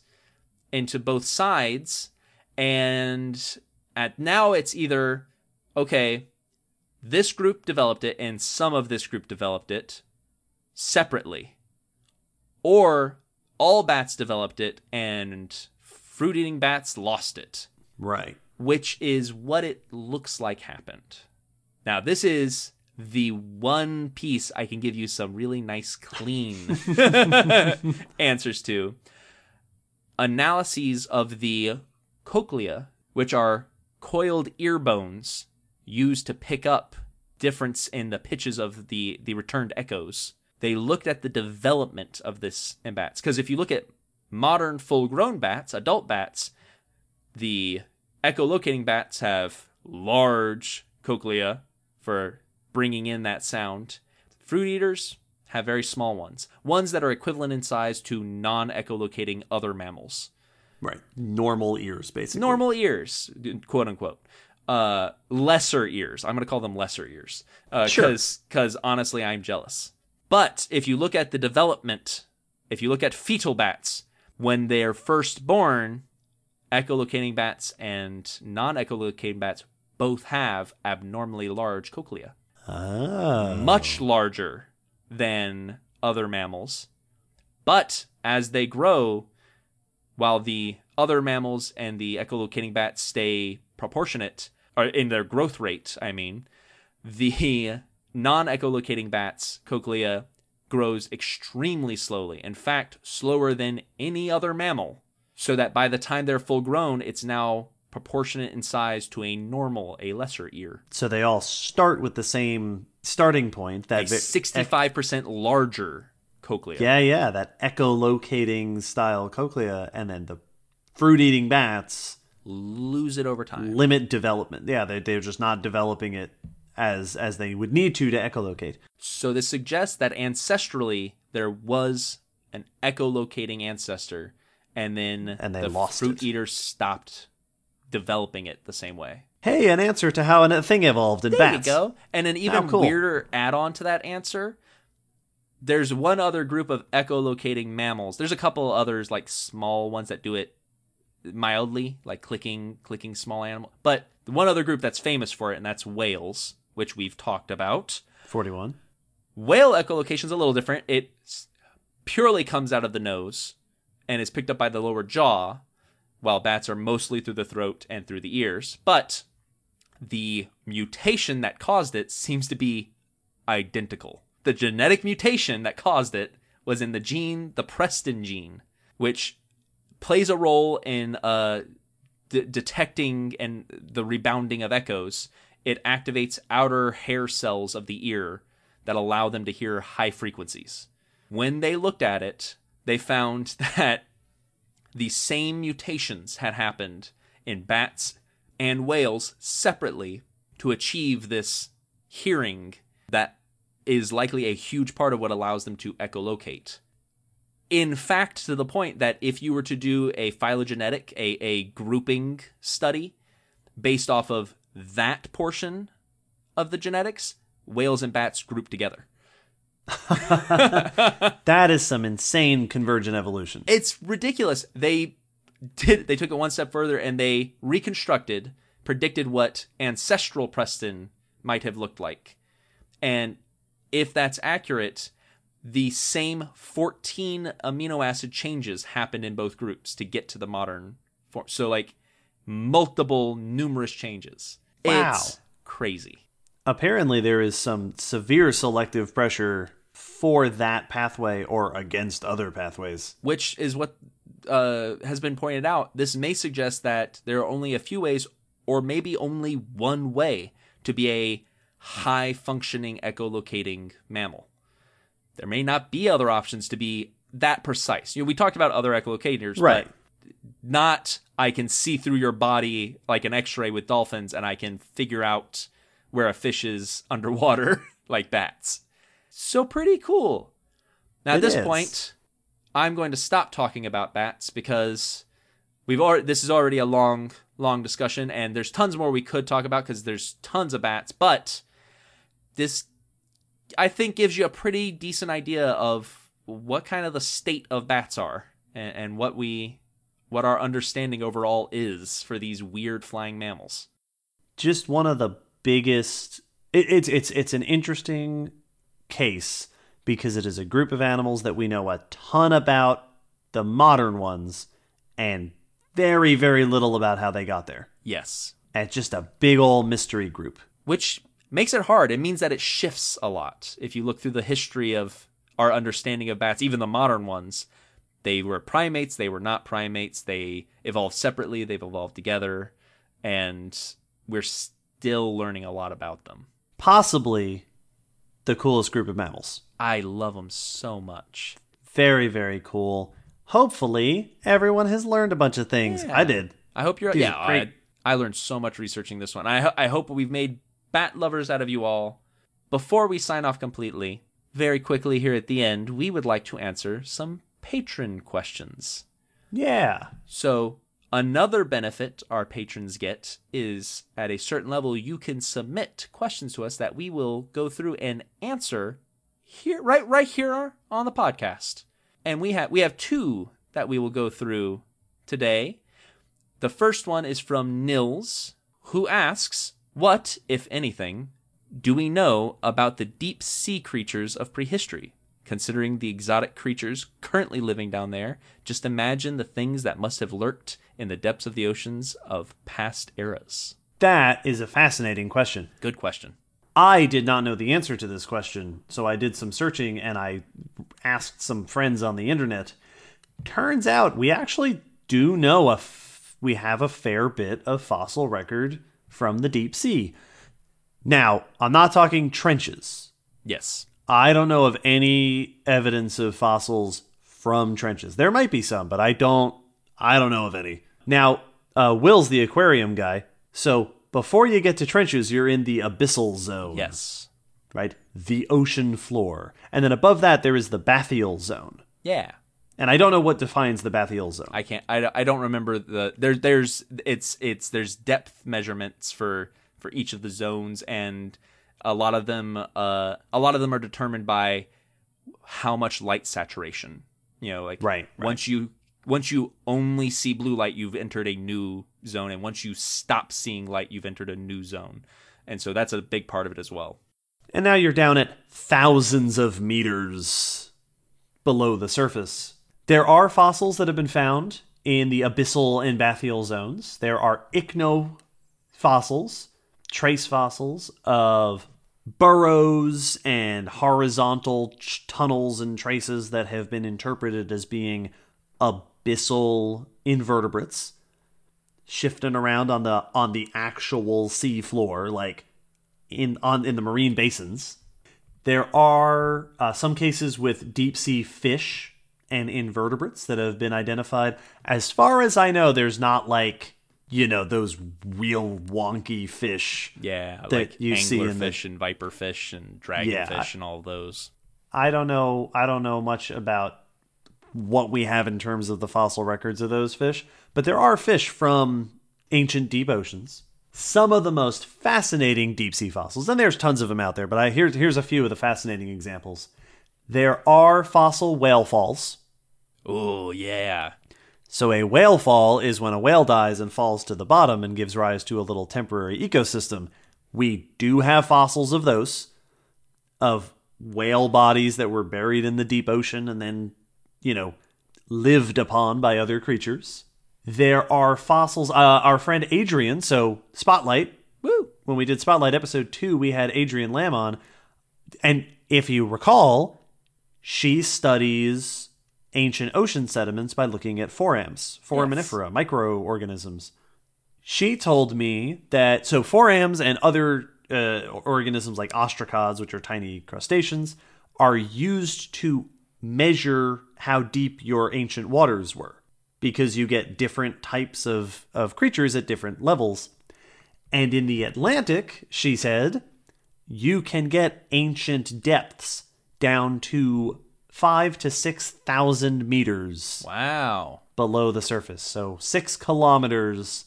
into both sides, and at now it's either okay, this group developed it and some of this group developed it separately, or all bats developed it and fruit eating bats lost it,
Right.
Which is what it looks like happened. Now, this is the one piece I can give you some really nice, clean <laughs> answers to. Analyses of the cochlea, which are coiled ear bones used to pick up difference in the pitches of the, the returned echoes. They looked at the development of this in bats. Because if you look at modern full grown bats, adult bats, the echolocating bats have large cochlea for bringing in that sound. Fruit eaters have very small ones, ones that are equivalent in size to non echolocating other mammals.
Right. Normal ears, basically.
Normal ears, quote unquote. Uh, lesser ears. I'm going to call them lesser ears. Because
Sure.
because honestly, I'm jealous. But if you look at the development, if you look at fetal bats, when they're first born, echolocating bats and non echolocating bats both have abnormally large cochlea,
Ah.
much larger than other mammals. But as they grow, while the other mammals and the echolocating bats stay proportionate, or in their growth rate, I mean, the non echolocating bats' cochlea grows extremely slowly. In fact, slower than any other mammal. So that by the time they're full grown, it's now proportionate in size to a normal, a lesser ear.
So they all start with the same starting point. That vi-
65% larger cochlea.
Yeah, yeah, that echolocating style cochlea, and then the fruit eating bats
Lose it over time.
limit development. Yeah, they they're just not developing it as as they would need to to echolocate.
So this suggests that ancestrally there was an echolocating ancestor, and then
And they
the
lost
fruit
it.
eaters stopped developing it the same way.
Hey, an answer to how a thing evolved in
There
bats.
you go. And an even
How cool.
weirder add-on to that answer. There's one other group of echolocating mammals. There's a couple others like small ones that do it mildly, like clicking clicking small animal. But the one other group that's famous for it, and that's whales, which we've talked about.
Forty-one.
Whale echolocation is a little different. It purely comes out of the nose and is picked up by the lower jaw, while bats are mostly through the throat and through the ears. But the mutation that caused it seems to be identical. The genetic mutation that caused it was in the gene, the prestin gene, which plays a role in uh, detecting and the rebounding of echoes. It activates outer hair cells of the ear that allow them to hear high frequencies. When they looked at it, they found <laughs> that the same mutations had happened in bats and whales separately to achieve this hearing that is likely a huge part of what allows them to echolocate. In fact, to the point that if you were to do a phylogenetic, a, a grouping study based off of that portion of the genetics, whales and bats group together. <laughs>
That is some insane convergent evolution.
It's ridiculous. They did they took it one step further and they reconstructed, predicted what ancestral prestin might have looked like. And if that's accurate, the same 14 amino acid changes happened in both groups to get to the modern form. So like multiple numerous changes.
Wow.
It's crazy.
Apparently, there is some severe selective pressure for that pathway or against other pathways.
which is what uh, has been pointed out. This may suggest that there are only a few ways, or maybe only one way, to be a high functioning echolocating mammal. There may not be other options to be that precise. You know, we talked about other echolocators,
Right.
but not I can see through your body like an X-ray with dolphins, and I can figure out where a fish is underwater <laughs> like bats. So pretty cool. Now at
It
this
is.
point, I'm going to stop talking about bats because we've already this is already a long long discussion and there's tons more we could talk about because there's tons of bats but this i think gives you a pretty decent idea of what kind of the state of bats are and, and what we what our understanding overall is for these weird flying mammals
just one of the biggest it, it's it's it's an interesting case because it is a group of animals that we know a ton about the modern ones and very very little about how they got there
yes
and it's just a big old mystery group
which makes it hard. It means that it shifts a lot. If you look through the history of our understanding of bats, even the modern ones, they were primates, they were not primates, they evolved separately, they've evolved together, and we're still learning a lot about them.
possibly the coolest group of mammals
I love them so much.
very very cool hopefully everyone has learned a bunch of things
Yeah.
i did
I hope you're
These
yeah.
great.
I, I learned so much researching this one. I I hope we've made bat lovers out of you all. Before we sign off completely, very quickly here at the end, we would like to answer some patron questions.
yeah
So, another benefit our patrons get is at a certain level, you can submit questions to us that we will go through and answer here, right, right here on the podcast. And we have we have two that we will go through today. The first one is from Nils, who asks, "What, if anything, do we know about the deep sea creatures of prehistory? Considering the exotic creatures currently living down there, just imagine the things that must have lurked in the depths of the oceans of past eras."
that is a fascinating question
Good question.
I did not know the answer to this question, so I did some searching and I asked some friends on the internet. Turns out we actually do know a f- we have a fair bit of fossil record from the deep sea. Now, I'm not talking trenches.
Yes.
I don't know of any evidence of fossils from trenches. There might be some, but I don't I don't know of any. Now, uh, Will's the aquarium guy, so before you get to trenches, you're in the abyssal zone.
Yes.
Right? The ocean floor. And then above that there is the bathyal zone.
Yeah.
And I don't know what defines the bathyal zone.
I can't. I, I don't remember the there. There's it's it's there's depth measurements for for each of the zones, and a lot of them uh a lot of them are determined by how much light saturation. You know, like
Right, right.
once you once you only see blue light, you've entered a new zone, and once you stop seeing light, you've entered a new zone, and so that's a big part of it as well.
And now you're down at thousands of meters below the surface. There are fossils that have been found in the abyssal and bathyal zones. There are ichno fossils, trace fossils of burrows and horizontal tunnels and traces that have been interpreted as being abyssal invertebrates shifting around on the on the actual sea floor like in on in the marine basins. There are uh, some cases with deep sea fish and invertebrates that have been identified. As far as I know, there's not like you know those real wonky fish.
Yeah,
That
like
you see in the-
anglerfish and viperfish and
Yeah.
dragonfish and all those.
I don't know. I don't know much about what we have in terms of the fossil records of those fish, but there are fish from ancient deep oceans. Some of the most fascinating deep sea fossils, and there's tons of them out there. But I here's here's a few of the fascinating examples. There are fossil whale falls.
Oh yeah,
So a whale fall is when a whale dies and falls to the bottom and gives rise to a little temporary ecosystem. We do have fossils of those, of whale bodies that were buried in the deep ocean and then, you know, lived upon by other creatures. There are fossils. Uh, our friend Adriane, so Spotlight,
woo.
when we did Spotlight episode two, we had Adriane Lam on. And if you recall, she studies ancient ocean sediments by looking at forams, foraminifera, microorganisms. She told me that so forams and other uh, organisms like ostracods, which are tiny crustaceans, are used to measure how deep your ancient waters were because you get different types of, of creatures at different levels. And in the Atlantic, she said, you can get ancient depths down to five to six thousand meters
Wow.
below the surface. So six kilometers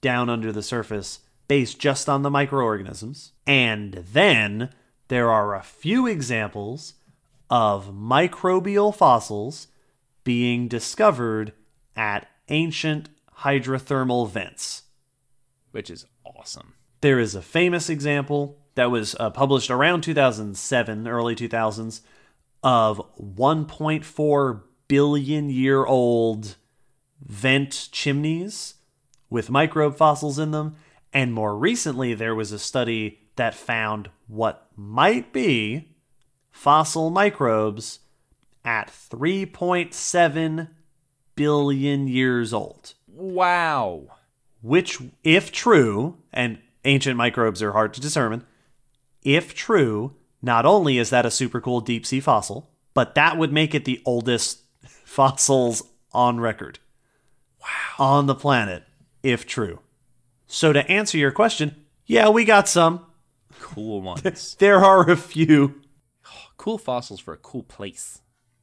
down under the surface, based just on the microorganisms. And then there are a few examples of microbial fossils being discovered at ancient hydrothermal vents.
Which is awesome.
There is a famous example that was uh, published around 2007, early 2000s, of 1.4 billion year old vent chimneys with microbe fossils in them. And more recently, there was a study that found what might be fossil microbes at 3.7 billion years old
Wow.
which, if true, and ancient microbes are hard to determine, if true, not only is that a super cool deep sea fossil, but that would make it the oldest <laughs> fossils on record. Wow. On the planet, if true. So to answer your question, yeah, we got some.
Cool <laughs> ones.
There are a few.
Cool fossils for a cool place.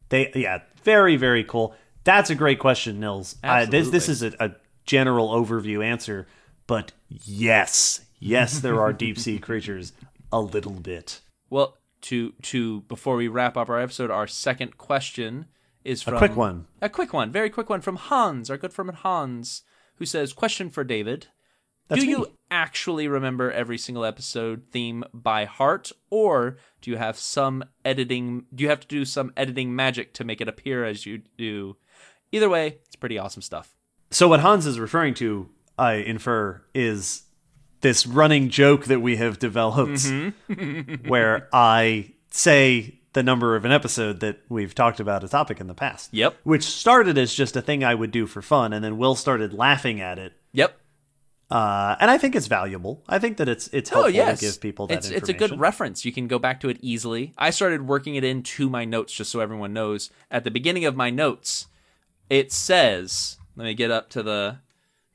They yeah, very very cool. That's a great question, Nils. Uh, this this is a, a general overview answer, but yes, yes, there are deep sea <laughs> creatures. A little bit.
Well, to to before we wrap up our episode, our second question is from
A quick one.
A quick one, very quick one from Hans, our good friend Hans, who says, "Question for David:
That's
Do
me.
you actually remember every single episode theme by heart, or do you have some editing? Do you have to do some editing magic to make it appear as you do? Either way, it's pretty awesome stuff.
So what Hans is referring to, I infer, is this running joke that we have developed, mm-hmm. <laughs> where I say the number of an episode that we've talked about a topic in the past.
Yep.
Which started as just a thing I would do for fun, and then Will started laughing at it.
Yep.
Uh, and I think it's valuable. I think that it's it's
Oh
helpful
yes,
to give people that
it's it's a good reference. You can go back to it easily. I started working it into my notes just so everyone knows. At the beginning of my notes, it says, "Let me get up to the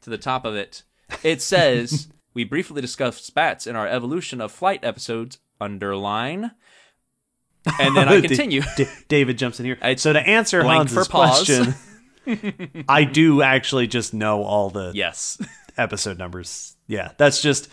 to the top of it." It says, <laughs> "We briefly discussed bats in our evolution of flight episodes." Underline, and then I <laughs> continue.
D- David jumps in here.
I-
so to answer Hans's question, <laughs> I do actually just know all the
yes,
episode numbers. Yeah, that's just.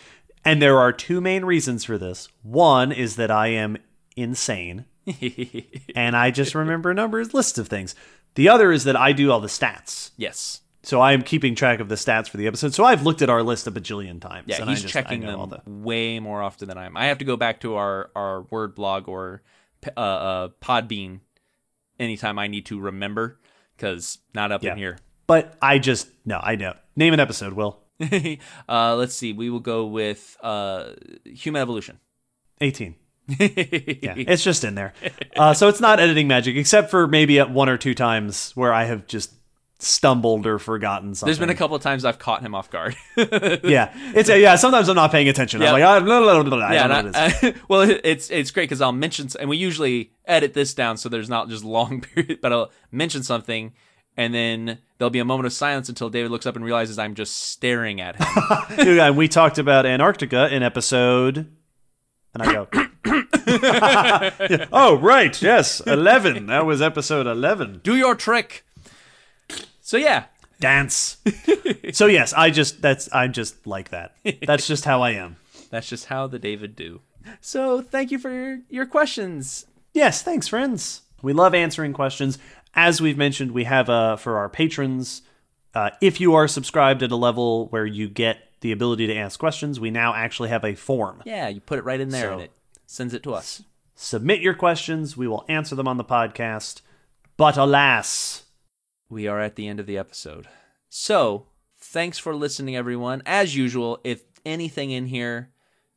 And there are two main reasons for this. One is that I am insane, <laughs> and I just remember numbers, lists of things. The other is that I do all the stats.
yes,
So I am keeping track of the stats for the episode. So I've looked at our list a bajillion times.
yeah. He's
just-
checking
I know all
them
the-
way more often than I am. I have to go back to our our word blog or uh, uh, Podbean anytime I need to remember because not up
Yeah.
in here.
But I just no, I know. Name an episode, Will. <laughs>
uh, let's see. We will go with uh, human evolution.
Eighteen. <laughs> Yeah, it's just in there. Uh, so it's not editing magic, except for maybe at one or two times where I have just stumbled or forgotten something.
There's been a couple of times I've caught him off guard. <laughs>
yeah, it's a, yeah. Sometimes I'm not paying attention.
Yeah.
I'm like, ah, blah, blah, blah, blah, I don't know
and
what it is.
I- I- well, it's it's great because I'll mention, and we usually edit this down so there's not just long period, but I'll mention something, and then there'll be a moment of silence until David looks up and realizes I'm just staring at him. <laughs>
Yeah, and we talked about Antarctica in episode, and I go, Yeah. <laughs> oh right, yes, eleven. That was episode eleven.
Do your trick. So yeah,
Dance. so yes, I just that's I'm just like that. That's just how I am.
that's just how the David do. So thank you for your, your questions.
Yes, thanks, friends. We love answering questions. As we've mentioned, we have uh, for our patrons. Uh, if you are subscribed at a level where you get the ability to ask questions, we now actually have a form.
Yeah, you put it right in there
So-
and it sends it to us.
Submit your questions. We will answer them on the podcast. But alas,
we are at the end of the episode. So, thanks for listening, everyone. As usual, if anything in here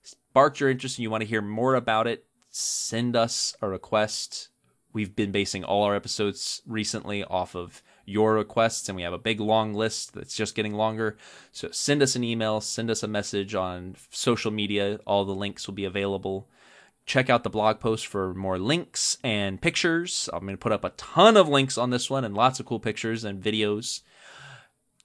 sparked your interest and you want to hear more about it, send us a request. We've been basing all our episodes recently off of your requests, and we have a big long list that's just getting longer. So, send us an email, send us a message on social media. All the links will be available check out the blog post for more links and pictures. I'm going to put up a ton of links on this one and lots of cool pictures and videos.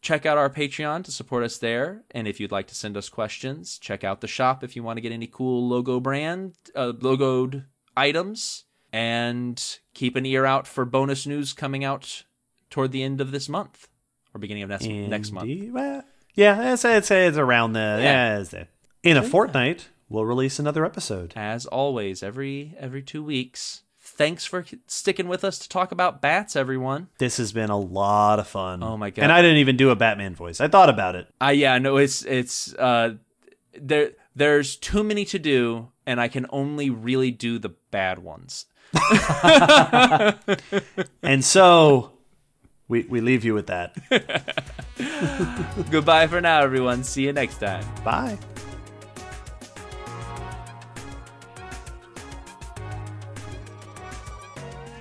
Check out our Patreon to support us there. And if you'd like to send us questions, check out the shop if you want to get any cool logo brand, uh, logoed items. And keep an ear out for bonus news coming out toward the end of this month or beginning of next, next month.
Well, yeah, I'd say, it's around the
Yeah.
yeah. it's there. In a fortnight, we'll release another episode.
as always every every two weeks thanks for sticking with us to talk about bats everyone
This has been a lot of fun.
Oh my God.
And I didn't even do a Batman voice. I thought about it.
i yeah no it's it's uh there there's too many to do and i can only really do the bad ones <laughs>
And so we we leave you with that. <laughs>
goodbye for now everyone see you next time
Bye.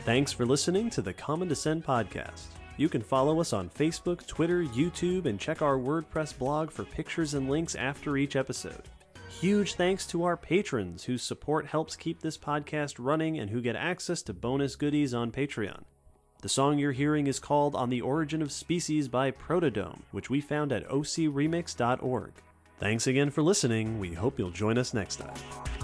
Thanks for listening to the Common Descent podcast. You can follow us on Facebook, Twitter, YouTube, and check our WordPress blog for pictures and links after each episode. Huge thanks to our patrons whose support helps keep this podcast running and who get access to bonus goodies on Patreon. The song you're hearing is called On the Origin of Species by Protodome, which we found at ocremix.org. Thanks again for listening. We hope you'll join us next time.